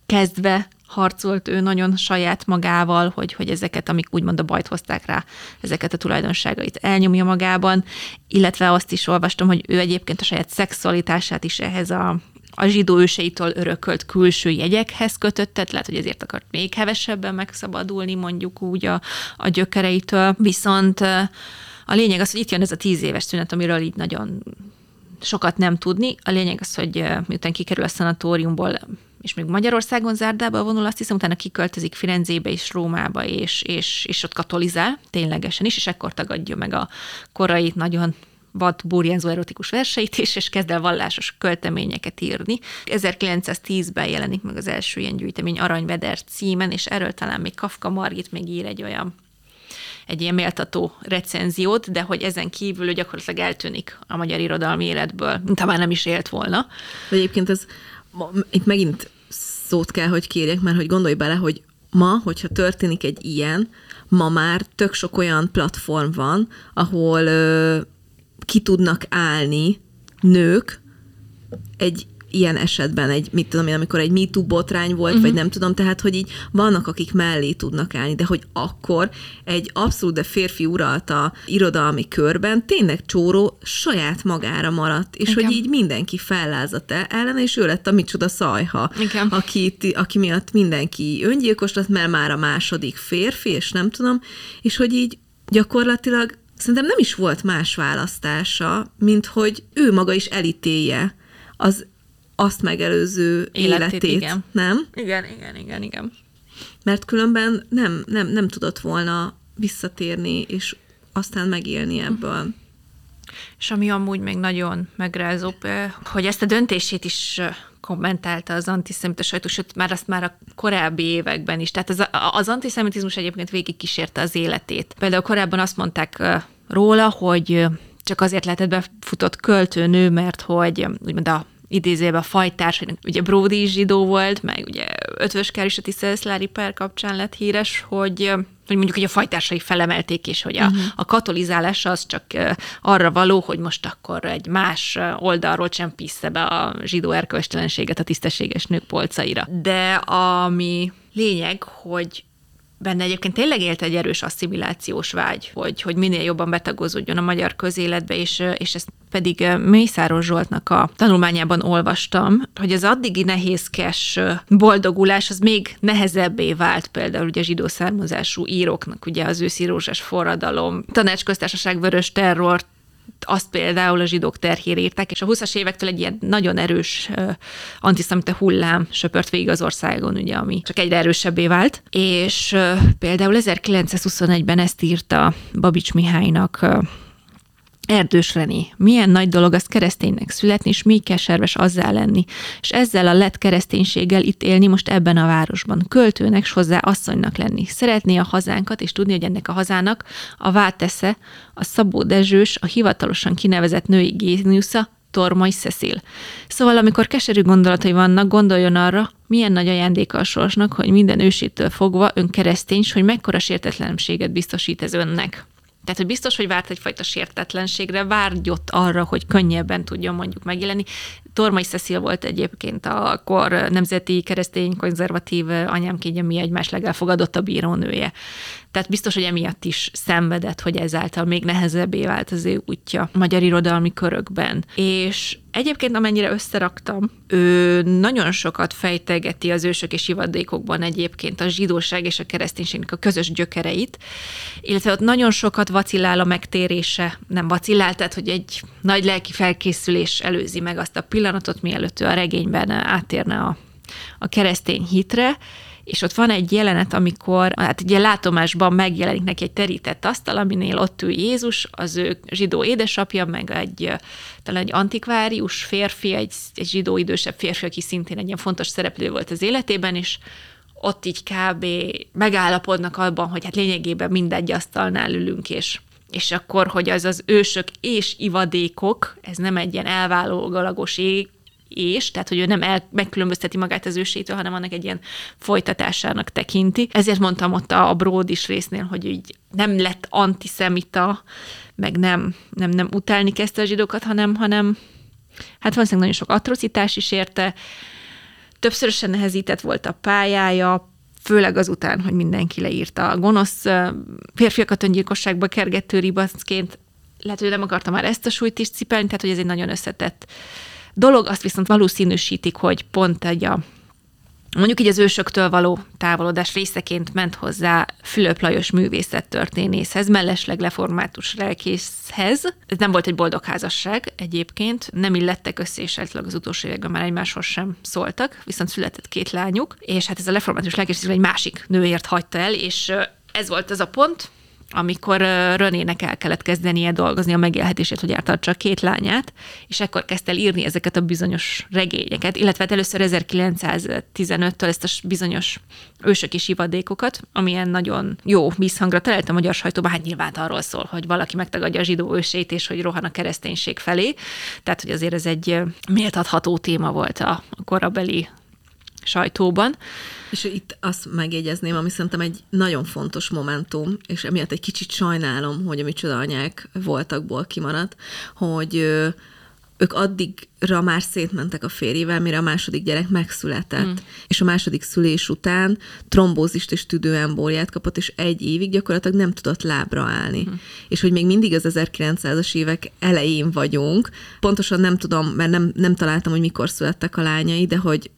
kezdve harcolt ő nagyon saját magával, hogy, hogy ezeket, amik úgymond a bajt hozták rá, ezeket a tulajdonságait elnyomja magában, illetve azt is olvastam, hogy ő egyébként a saját szexualitását is ehhez a, a zsidó őseitől örökölt külső jegyekhez kötöttet, lehet, hogy ezért akart még hevesebben megszabadulni mondjuk úgy a, a gyökereitől, viszont a lényeg az, hogy itt jön ez a tíz éves szünet, amiről így nagyon sokat nem tudni. A lényeg az, hogy miután kikerül a szanatóriumból, és még Magyarországon zárdába vonul, azt hiszem, utána kiköltözik Firenzébe és Rómába, és, és, és ott katolizál, ténylegesen is, és ekkor tagadja meg a korai, nagyon vad burjánzó erotikus verseit is, és kezd el vallásos költeményeket írni. 1910-ben jelenik meg az első ilyen gyűjtemény Aranyveder címen, és erről talán még Kafka Margit még ír egy olyan egy ilyen méltató recenziót, de hogy ezen kívül gyakorlatilag eltűnik a magyar irodalmi életből, mint ha már nem is élt volna. Egyébként ez itt megint szót kell, hogy kérjek, mert hogy gondolj bele, hogy ma, hogyha történik egy ilyen, ma már tök sok olyan platform van, ahol ö, ki tudnak állni nők egy ilyen esetben egy, mit tudom én, amikor egy MeToo botrány volt, uh-huh. vagy nem tudom, tehát, hogy így vannak, akik mellé tudnak állni, de hogy akkor egy abszolút de férfi uralta irodalmi körben tényleg csóró saját magára maradt, és Igen. hogy így mindenki fellázadt el ellene, és ő lett a micsoda szajha, Igen. Aki, aki miatt mindenki öngyilkos lett, mert már a második férfi, és nem tudom, és hogy így gyakorlatilag szerintem nem is volt más választása, mint hogy ő maga is elítélje az azt megelőző életét, életét igen. nem? Igen, igen, igen, igen. Mert különben nem, nem, nem tudott volna visszatérni, és aztán megélni ebből. És ami amúgy még nagyon megrázó, hogy ezt a döntését is kommentálta az antiszemita sajtó, sőt, már azt már a korábbi években is. Tehát az, az antiszemitizmus egyébként végig kísérte az életét. Például korábban azt mondták róla, hogy csak azért lehetett befutott költőnő, mert hogy úgymond a idézőben a fajtárs, ugye Brody is zsidó volt, meg ugye Ötvös is a Tisztelszlári per kapcsán lett híres, hogy hogy mondjuk, hogy a fajtársai felemelték, és hogy a, uh-huh. a katolizálás az csak arra való, hogy most akkor egy más oldalról csempészze be a zsidó erkölcstelenséget a tisztességes nők polcaira. De ami lényeg, hogy benne egyébként tényleg élt egy erős asszimilációs vágy, hogy, hogy minél jobban betagozódjon a magyar közéletbe, és, és ezt pedig Mészáros Zsoltnak a tanulmányában olvastam, hogy az addigi nehézkes boldogulás az még nehezebbé vált például ugye zsidó származású íróknak, ugye az őszi rózsás forradalom, tanácsköztársaság vörös terror, azt például a zsidók terhére írták, és a 20-as évektől egy ilyen nagyon erős antiszemite hullám söpört végig az országon, ugye, ami csak egyre erősebbé vált. És például 1921-ben ezt írta Babics Mihálynak Erdős René, milyen nagy dolog az kereszténynek születni, és mi keserves azzá lenni, és ezzel a lett kereszténységgel itt élni most ebben a városban. Költőnek, s hozzá asszonynak lenni. Szeretné a hazánkat, és tudni, hogy ennek a hazának a Vátesze, a Szabó Dezsős, a hivatalosan kinevezett női géniusza, Tormai Cecil. Szóval, amikor keserű gondolatai vannak, gondoljon arra, milyen nagy ajándéka a sorsnak, hogy minden ősétől fogva ön keresztény, hogy mekkora sértetlenséget biztosít ez önnek. Tehát, hogy biztos, hogy várt egyfajta sértetlenségre, várgyott arra, hogy könnyebben tudjon mondjuk megjelenni. Tormai Cecil volt egyébként a kor nemzeti keresztény konzervatív anyámként, mi egymás legelfogadottabb bírónője. Tehát biztos, hogy emiatt is szenvedett, hogy ezáltal még nehezebbé vált az ő útja magyar irodalmi körökben. És egyébként, amennyire összeraktam, ő nagyon sokat fejtegeti az ősök és ivadékokban egyébként a zsidóság és a kereszténységnek a közös gyökereit, illetve ott nagyon sokat vacillál a megtérése, nem vacillál, tehát hogy egy nagy lelki felkészülés előzi meg azt a pillanatot, mielőtt ő a regényben átérne a, a keresztény hitre, és ott van egy jelenet, amikor hát egy látomásban megjelenik neki egy terített asztal, aminél ott ül Jézus, az ő zsidó édesapja, meg egy talán egy antikvárius férfi, egy, egy zsidó idősebb férfi, aki szintén egy ilyen fontos szereplő volt az életében, és ott így kb. megállapodnak abban, hogy hát lényegében mindegy asztalnál ülünk, és és akkor, hogy az az ősök és ivadékok, ez nem egy ilyen elvállalagos ég, és, tehát hogy ő nem el, megkülönbözteti magát az ősétől, hanem annak egy ilyen folytatásának tekinti. Ezért mondtam ott a, a Bród is résznél, hogy így nem lett antiszemita, meg nem, nem, nem utálni kezdte a zsidókat, hanem, hanem hát valószínűleg nagyon sok atrocitás is érte, többszörösen nehezített volt a pályája, főleg azután, hogy mindenki leírta. A gonosz férfiakat öngyilkosságba kergető ribaszként, lehet, hogy nem akarta már ezt a súlyt is cipelni, tehát hogy ez egy nagyon összetett dolog, azt viszont valószínűsítik, hogy pont egy a mondjuk így az ősöktől való távolodás részeként ment hozzá Fülöp Lajos művészettörténészhez, mellesleg leformátus lelkészhez. Ez nem volt egy boldog házasság egyébként, nem illettek össze, és az utolsó években már egymáshoz sem szóltak, viszont született két lányuk, és hát ez a leformátus lelkész egy másik nőért hagyta el, és ez volt az a pont, amikor Rönének el kellett kezdenie dolgozni a megélhetését, hogy eltartsa a két lányát, és ekkor kezdte el írni ezeket a bizonyos regényeket, illetve hát először 1915-től ezt a bizonyos ősök és ivadékokat, amilyen nagyon jó vízhangra talált a magyar sajtóban, hát nyilván arról szól, hogy valaki megtagadja a zsidó ősét, és hogy rohan a kereszténység felé. Tehát, hogy azért ez egy méltatható téma volt a korabeli sajtóban. És itt azt megjegyezném, ami szerintem egy nagyon fontos momentum, és emiatt egy kicsit sajnálom, hogy a micsoda anyák voltakból kimaradt, hogy ők addigra már szétmentek a férjével, mire a második gyerek megszületett. Mm. És a második szülés után trombózist és tüdőembóliát kapott, és egy évig gyakorlatilag nem tudott lábra állni. Mm. És hogy még mindig az 1900-as évek elején vagyunk, pontosan nem tudom, mert nem, nem találtam, hogy mikor születtek a lányai, de hogy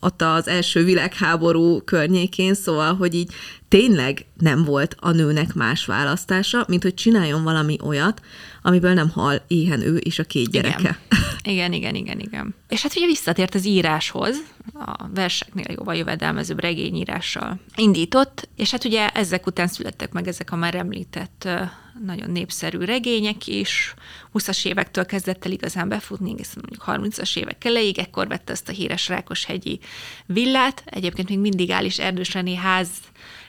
ott az első világháború környékén, szóval, hogy így tényleg nem volt a nőnek más választása, mint hogy csináljon valami olyat, amiből nem hal éhen ő és a két gyereke. Igen, igen, igen, igen. igen. És hát ugye visszatért az íráshoz, a verseknél jóval jövedelmezőbb regényírással indított, és hát ugye ezek után születtek meg ezek a már említett nagyon népszerű regények is. 20-as évektől kezdett el igazán befutni, egészen mondjuk 30-as évek elejéig, ekkor vette ezt a híres Rákoshegyi villát. Egyébként még mindig áll is Erdős René ház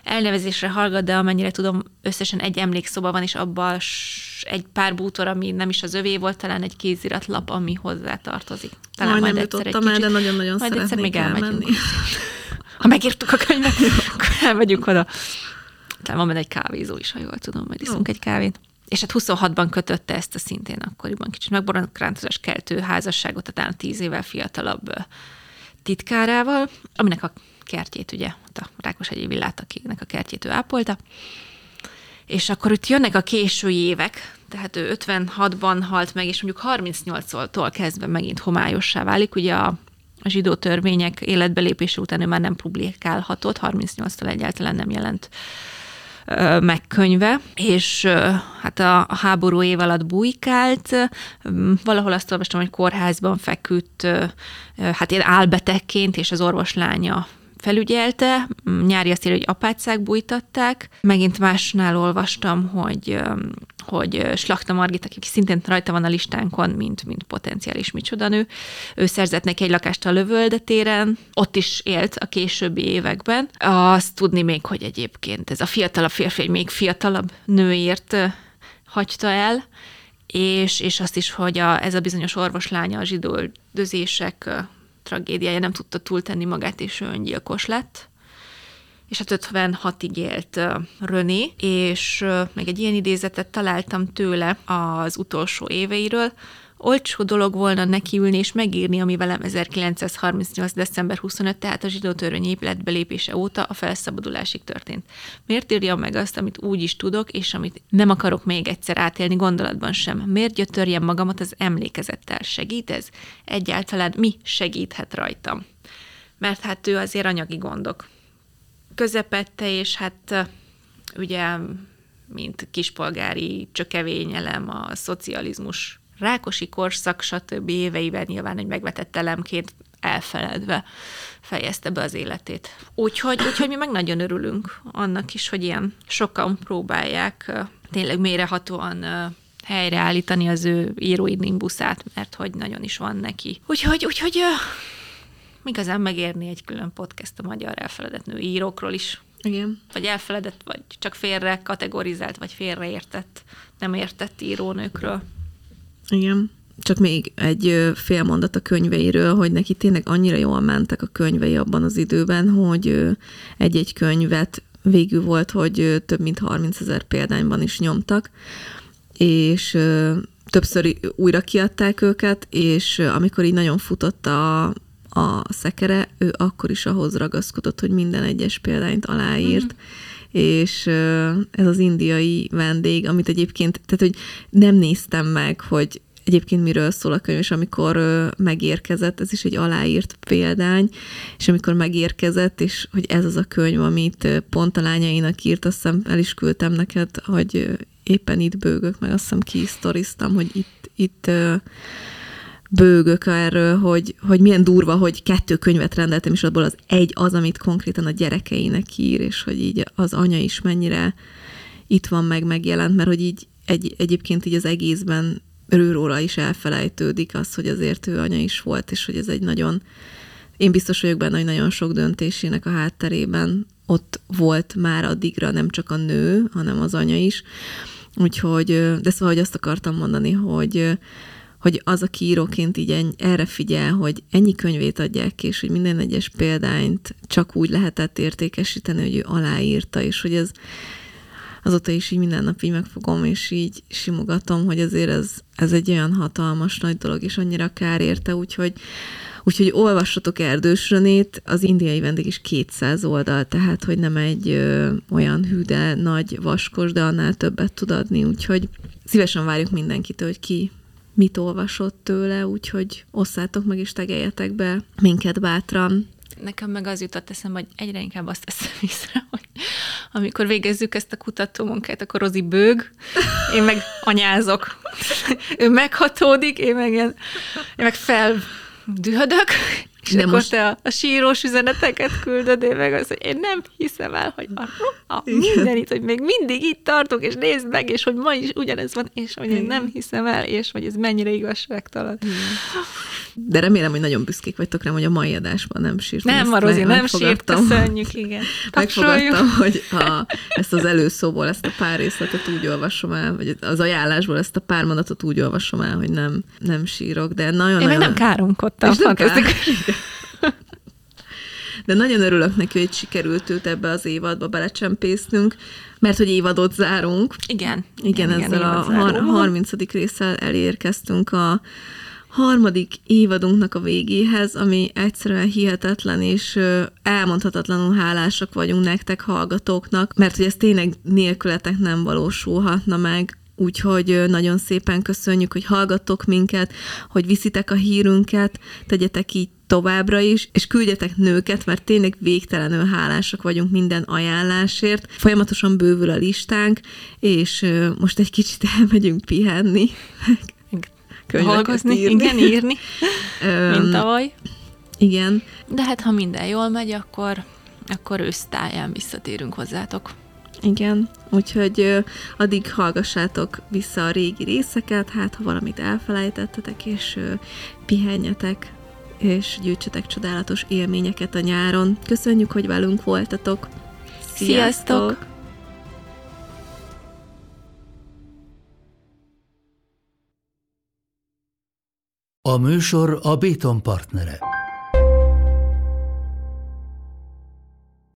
elnevezésre hallgat, de amennyire tudom, összesen egy emlékszoba van, és abban egy pár bútor, ami nem is az övé volt, talán egy kéziratlap, ami hozzá tartozik. Talán majd, majd egyszer egy el, de nagyon-nagyon majd egyszer még elmenni. Ha megírtuk a könyvet, akkor elmegyünk oda. talán van benne egy kávézó is, ha jól tudom, majd iszunk oh. egy kávét. És hát 26-ban kötötte ezt a szintén akkoriban kicsit megborokrántozás keltő házasságot, tehát 10 évvel fiatalabb titkárával, aminek a kertjét ugye, a Rákoshegyi villát, akinek a kertjét ő ápolta. És akkor itt jönnek a késői évek, tehát ő 56-ban halt meg, és mondjuk 38-tól kezdve megint homályossá válik. Ugye a, zsidó törvények életbelépése után ő már nem publikálhatott, 38-tól egyáltalán nem jelent megkönyve, és hát a, a háború év alatt bujkált, valahol azt olvastam, hogy kórházban feküdt, hát ilyen álbetegként, és az orvoslánya felügyelte, nyári azt írja, hogy apácák bújtatták. Megint másnál olvastam, hogy, hogy Slachta Margit, aki szintén rajta van a listánkon, mint, mint potenciális micsodanő, ő szerzett neki egy lakást a lövöldetéren, ott is élt a későbbi években. Azt tudni még, hogy egyébként ez a fiatalabb férfi egy még fiatalabb nőért hagyta el, és, és azt is, hogy a, ez a bizonyos orvoslánya a zsidó dözések tragédiája, nem tudta túltenni magát, és öngyilkos lett. És hát 56-ig élt René, és meg egy ilyen idézetet találtam tőle az utolsó éveiről, olcsó dolog volna nekiülni és megírni, ami velem 1938. december 25, tehát a zsidó törvény épületbelépése óta a felszabadulásig történt. Miért írjam meg azt, amit úgy is tudok, és amit nem akarok még egyszer átélni gondolatban sem? Miért gyötörjem magamat az emlékezettel? Segít ez? Egyáltalán mi segíthet rajtam? Mert hát ő azért anyagi gondok közepette, és hát ugye mint kispolgári csökevényelem a szocializmus Rákosi korszak, stb. éveivel nyilván egy megvetett elemként elfeledve fejezte be az életét. Úgyhogy, úgyhogy mi meg nagyon örülünk annak is, hogy ilyen sokan próbálják tényleg mérehatóan helyreállítani az ő írói nimbuszát, mert hogy nagyon is van neki. Úgyhogy, úgyhogy igazán megérni egy külön podcast a magyar elfeledett nő írókról is. Igen. Vagy elfeledett, vagy csak félre kategorizált, vagy félreértett, nem értett írónőkről. Igen. Csak még egy fél mondat a könyveiről, hogy neki tényleg annyira jól mentek a könyvei abban az időben, hogy egy-egy könyvet végül volt, hogy több mint 30 ezer példányban is nyomtak, és többször újra kiadták őket, és amikor így nagyon futott a, a szekere, ő akkor is ahhoz ragaszkodott, hogy minden egyes példányt aláírt, mm és ez az indiai vendég, amit egyébként, tehát hogy nem néztem meg, hogy egyébként miről szól a könyv, és amikor megérkezett, ez is egy aláírt példány, és amikor megérkezett, és hogy ez az a könyv, amit pont a lányainak írt, azt hiszem el is küldtem neked, hogy éppen itt bőgök, meg azt hiszem kisztoriztam, hogy itt, itt bőgök erről, hogy, hogy milyen durva, hogy kettő könyvet rendeltem, és abból az egy az, amit konkrétan a gyerekeinek ír, és hogy így az anya is mennyire itt van meg megjelent, mert hogy így egy, egyébként így az egészben őróla is elfelejtődik az, hogy azért ő anya is volt, és hogy ez egy nagyon, én biztos vagyok benne, hogy nagyon sok döntésének a hátterében ott volt már addigra nem csak a nő, hanem az anya is. Úgyhogy, de szóval, hogy azt akartam mondani, hogy hogy az, aki íróként így erre figyel, hogy ennyi könyvét adják ki, és hogy minden egyes példányt csak úgy lehetett értékesíteni, hogy ő aláírta, és hogy ez azóta is így minden nap így megfogom, és így simogatom, hogy azért ez, ez egy olyan hatalmas nagy dolog, és annyira kár érte, úgyhogy Úgyhogy olvassatok Erdős az indiai vendég is 200 oldal, tehát hogy nem egy ö, olyan hű, de nagy vaskos, de annál többet tud adni, úgyhogy szívesen várjuk mindenkitől, hogy ki mit olvasott tőle, úgyhogy osszátok meg és tegeljetek be minket bátran. Nekem meg az jutott eszembe, hogy egyre inkább azt teszem észre, hogy amikor végezzük ezt a kutatómunkát, akkor Rozi bőg, én meg anyázok. ő meghatódik, én meg, ilyen, én meg feldühödök, és De akkor most... te a, a sírós üzeneteket küldöd, én meg az, hogy én nem hiszem el, hogy a, a mindenit, hogy még mindig itt tartok, és nézd meg, és hogy ma is ugyanez van, és hogy én nem hiszem el, és hogy ez mennyire igazságtalan. De remélem, hogy nagyon büszkék vagytok rám, hogy a mai adásban nem sírtam. Nem, Marozi, nem sírt, köszönjük, igen. Megfogadtam, hogy a, ezt az előszóból, ezt a pár részletet úgy olvasom el, vagy az ajánlásból ezt a pár mondatot úgy olvasom el, hogy nem, nem sírok, de nagyon-nagyon... Én meg nem káromkodtam. És nem de nagyon örülök neki, hogy sikerült őt ebbe az évadba belecsempésznünk, mert hogy évadot zárunk. Igen. Igen, igen ezzel a har- 30. résszel elérkeztünk a harmadik évadunknak a végéhez, ami egyszerűen hihetetlen, és elmondhatatlanul hálásak vagyunk nektek, hallgatóknak, mert hogy ez tényleg nélkületek nem valósulhatna meg, Úgyhogy nagyon szépen köszönjük, hogy hallgattok minket, hogy viszitek a hírünket, tegyetek így továbbra is, és küldjetek nőket, mert tényleg végtelenül hálásak vagyunk minden ajánlásért. Folyamatosan bővül a listánk, és most egy kicsit elmegyünk pihenni, Hallgazni, írni. igen, írni, mint tavaly. Igen. De hát, ha minden jól megy, akkor, akkor ősztáján visszatérünk hozzátok. Igen, úgyhogy addig hallgassátok vissza a régi részeket, hát ha valamit elfelejtettetek, és pihenjetek, és gyűjtsetek csodálatos élményeket a nyáron. Köszönjük, hogy velünk voltatok! Sziasztok! Sziasztok! A műsor a Béton partnere.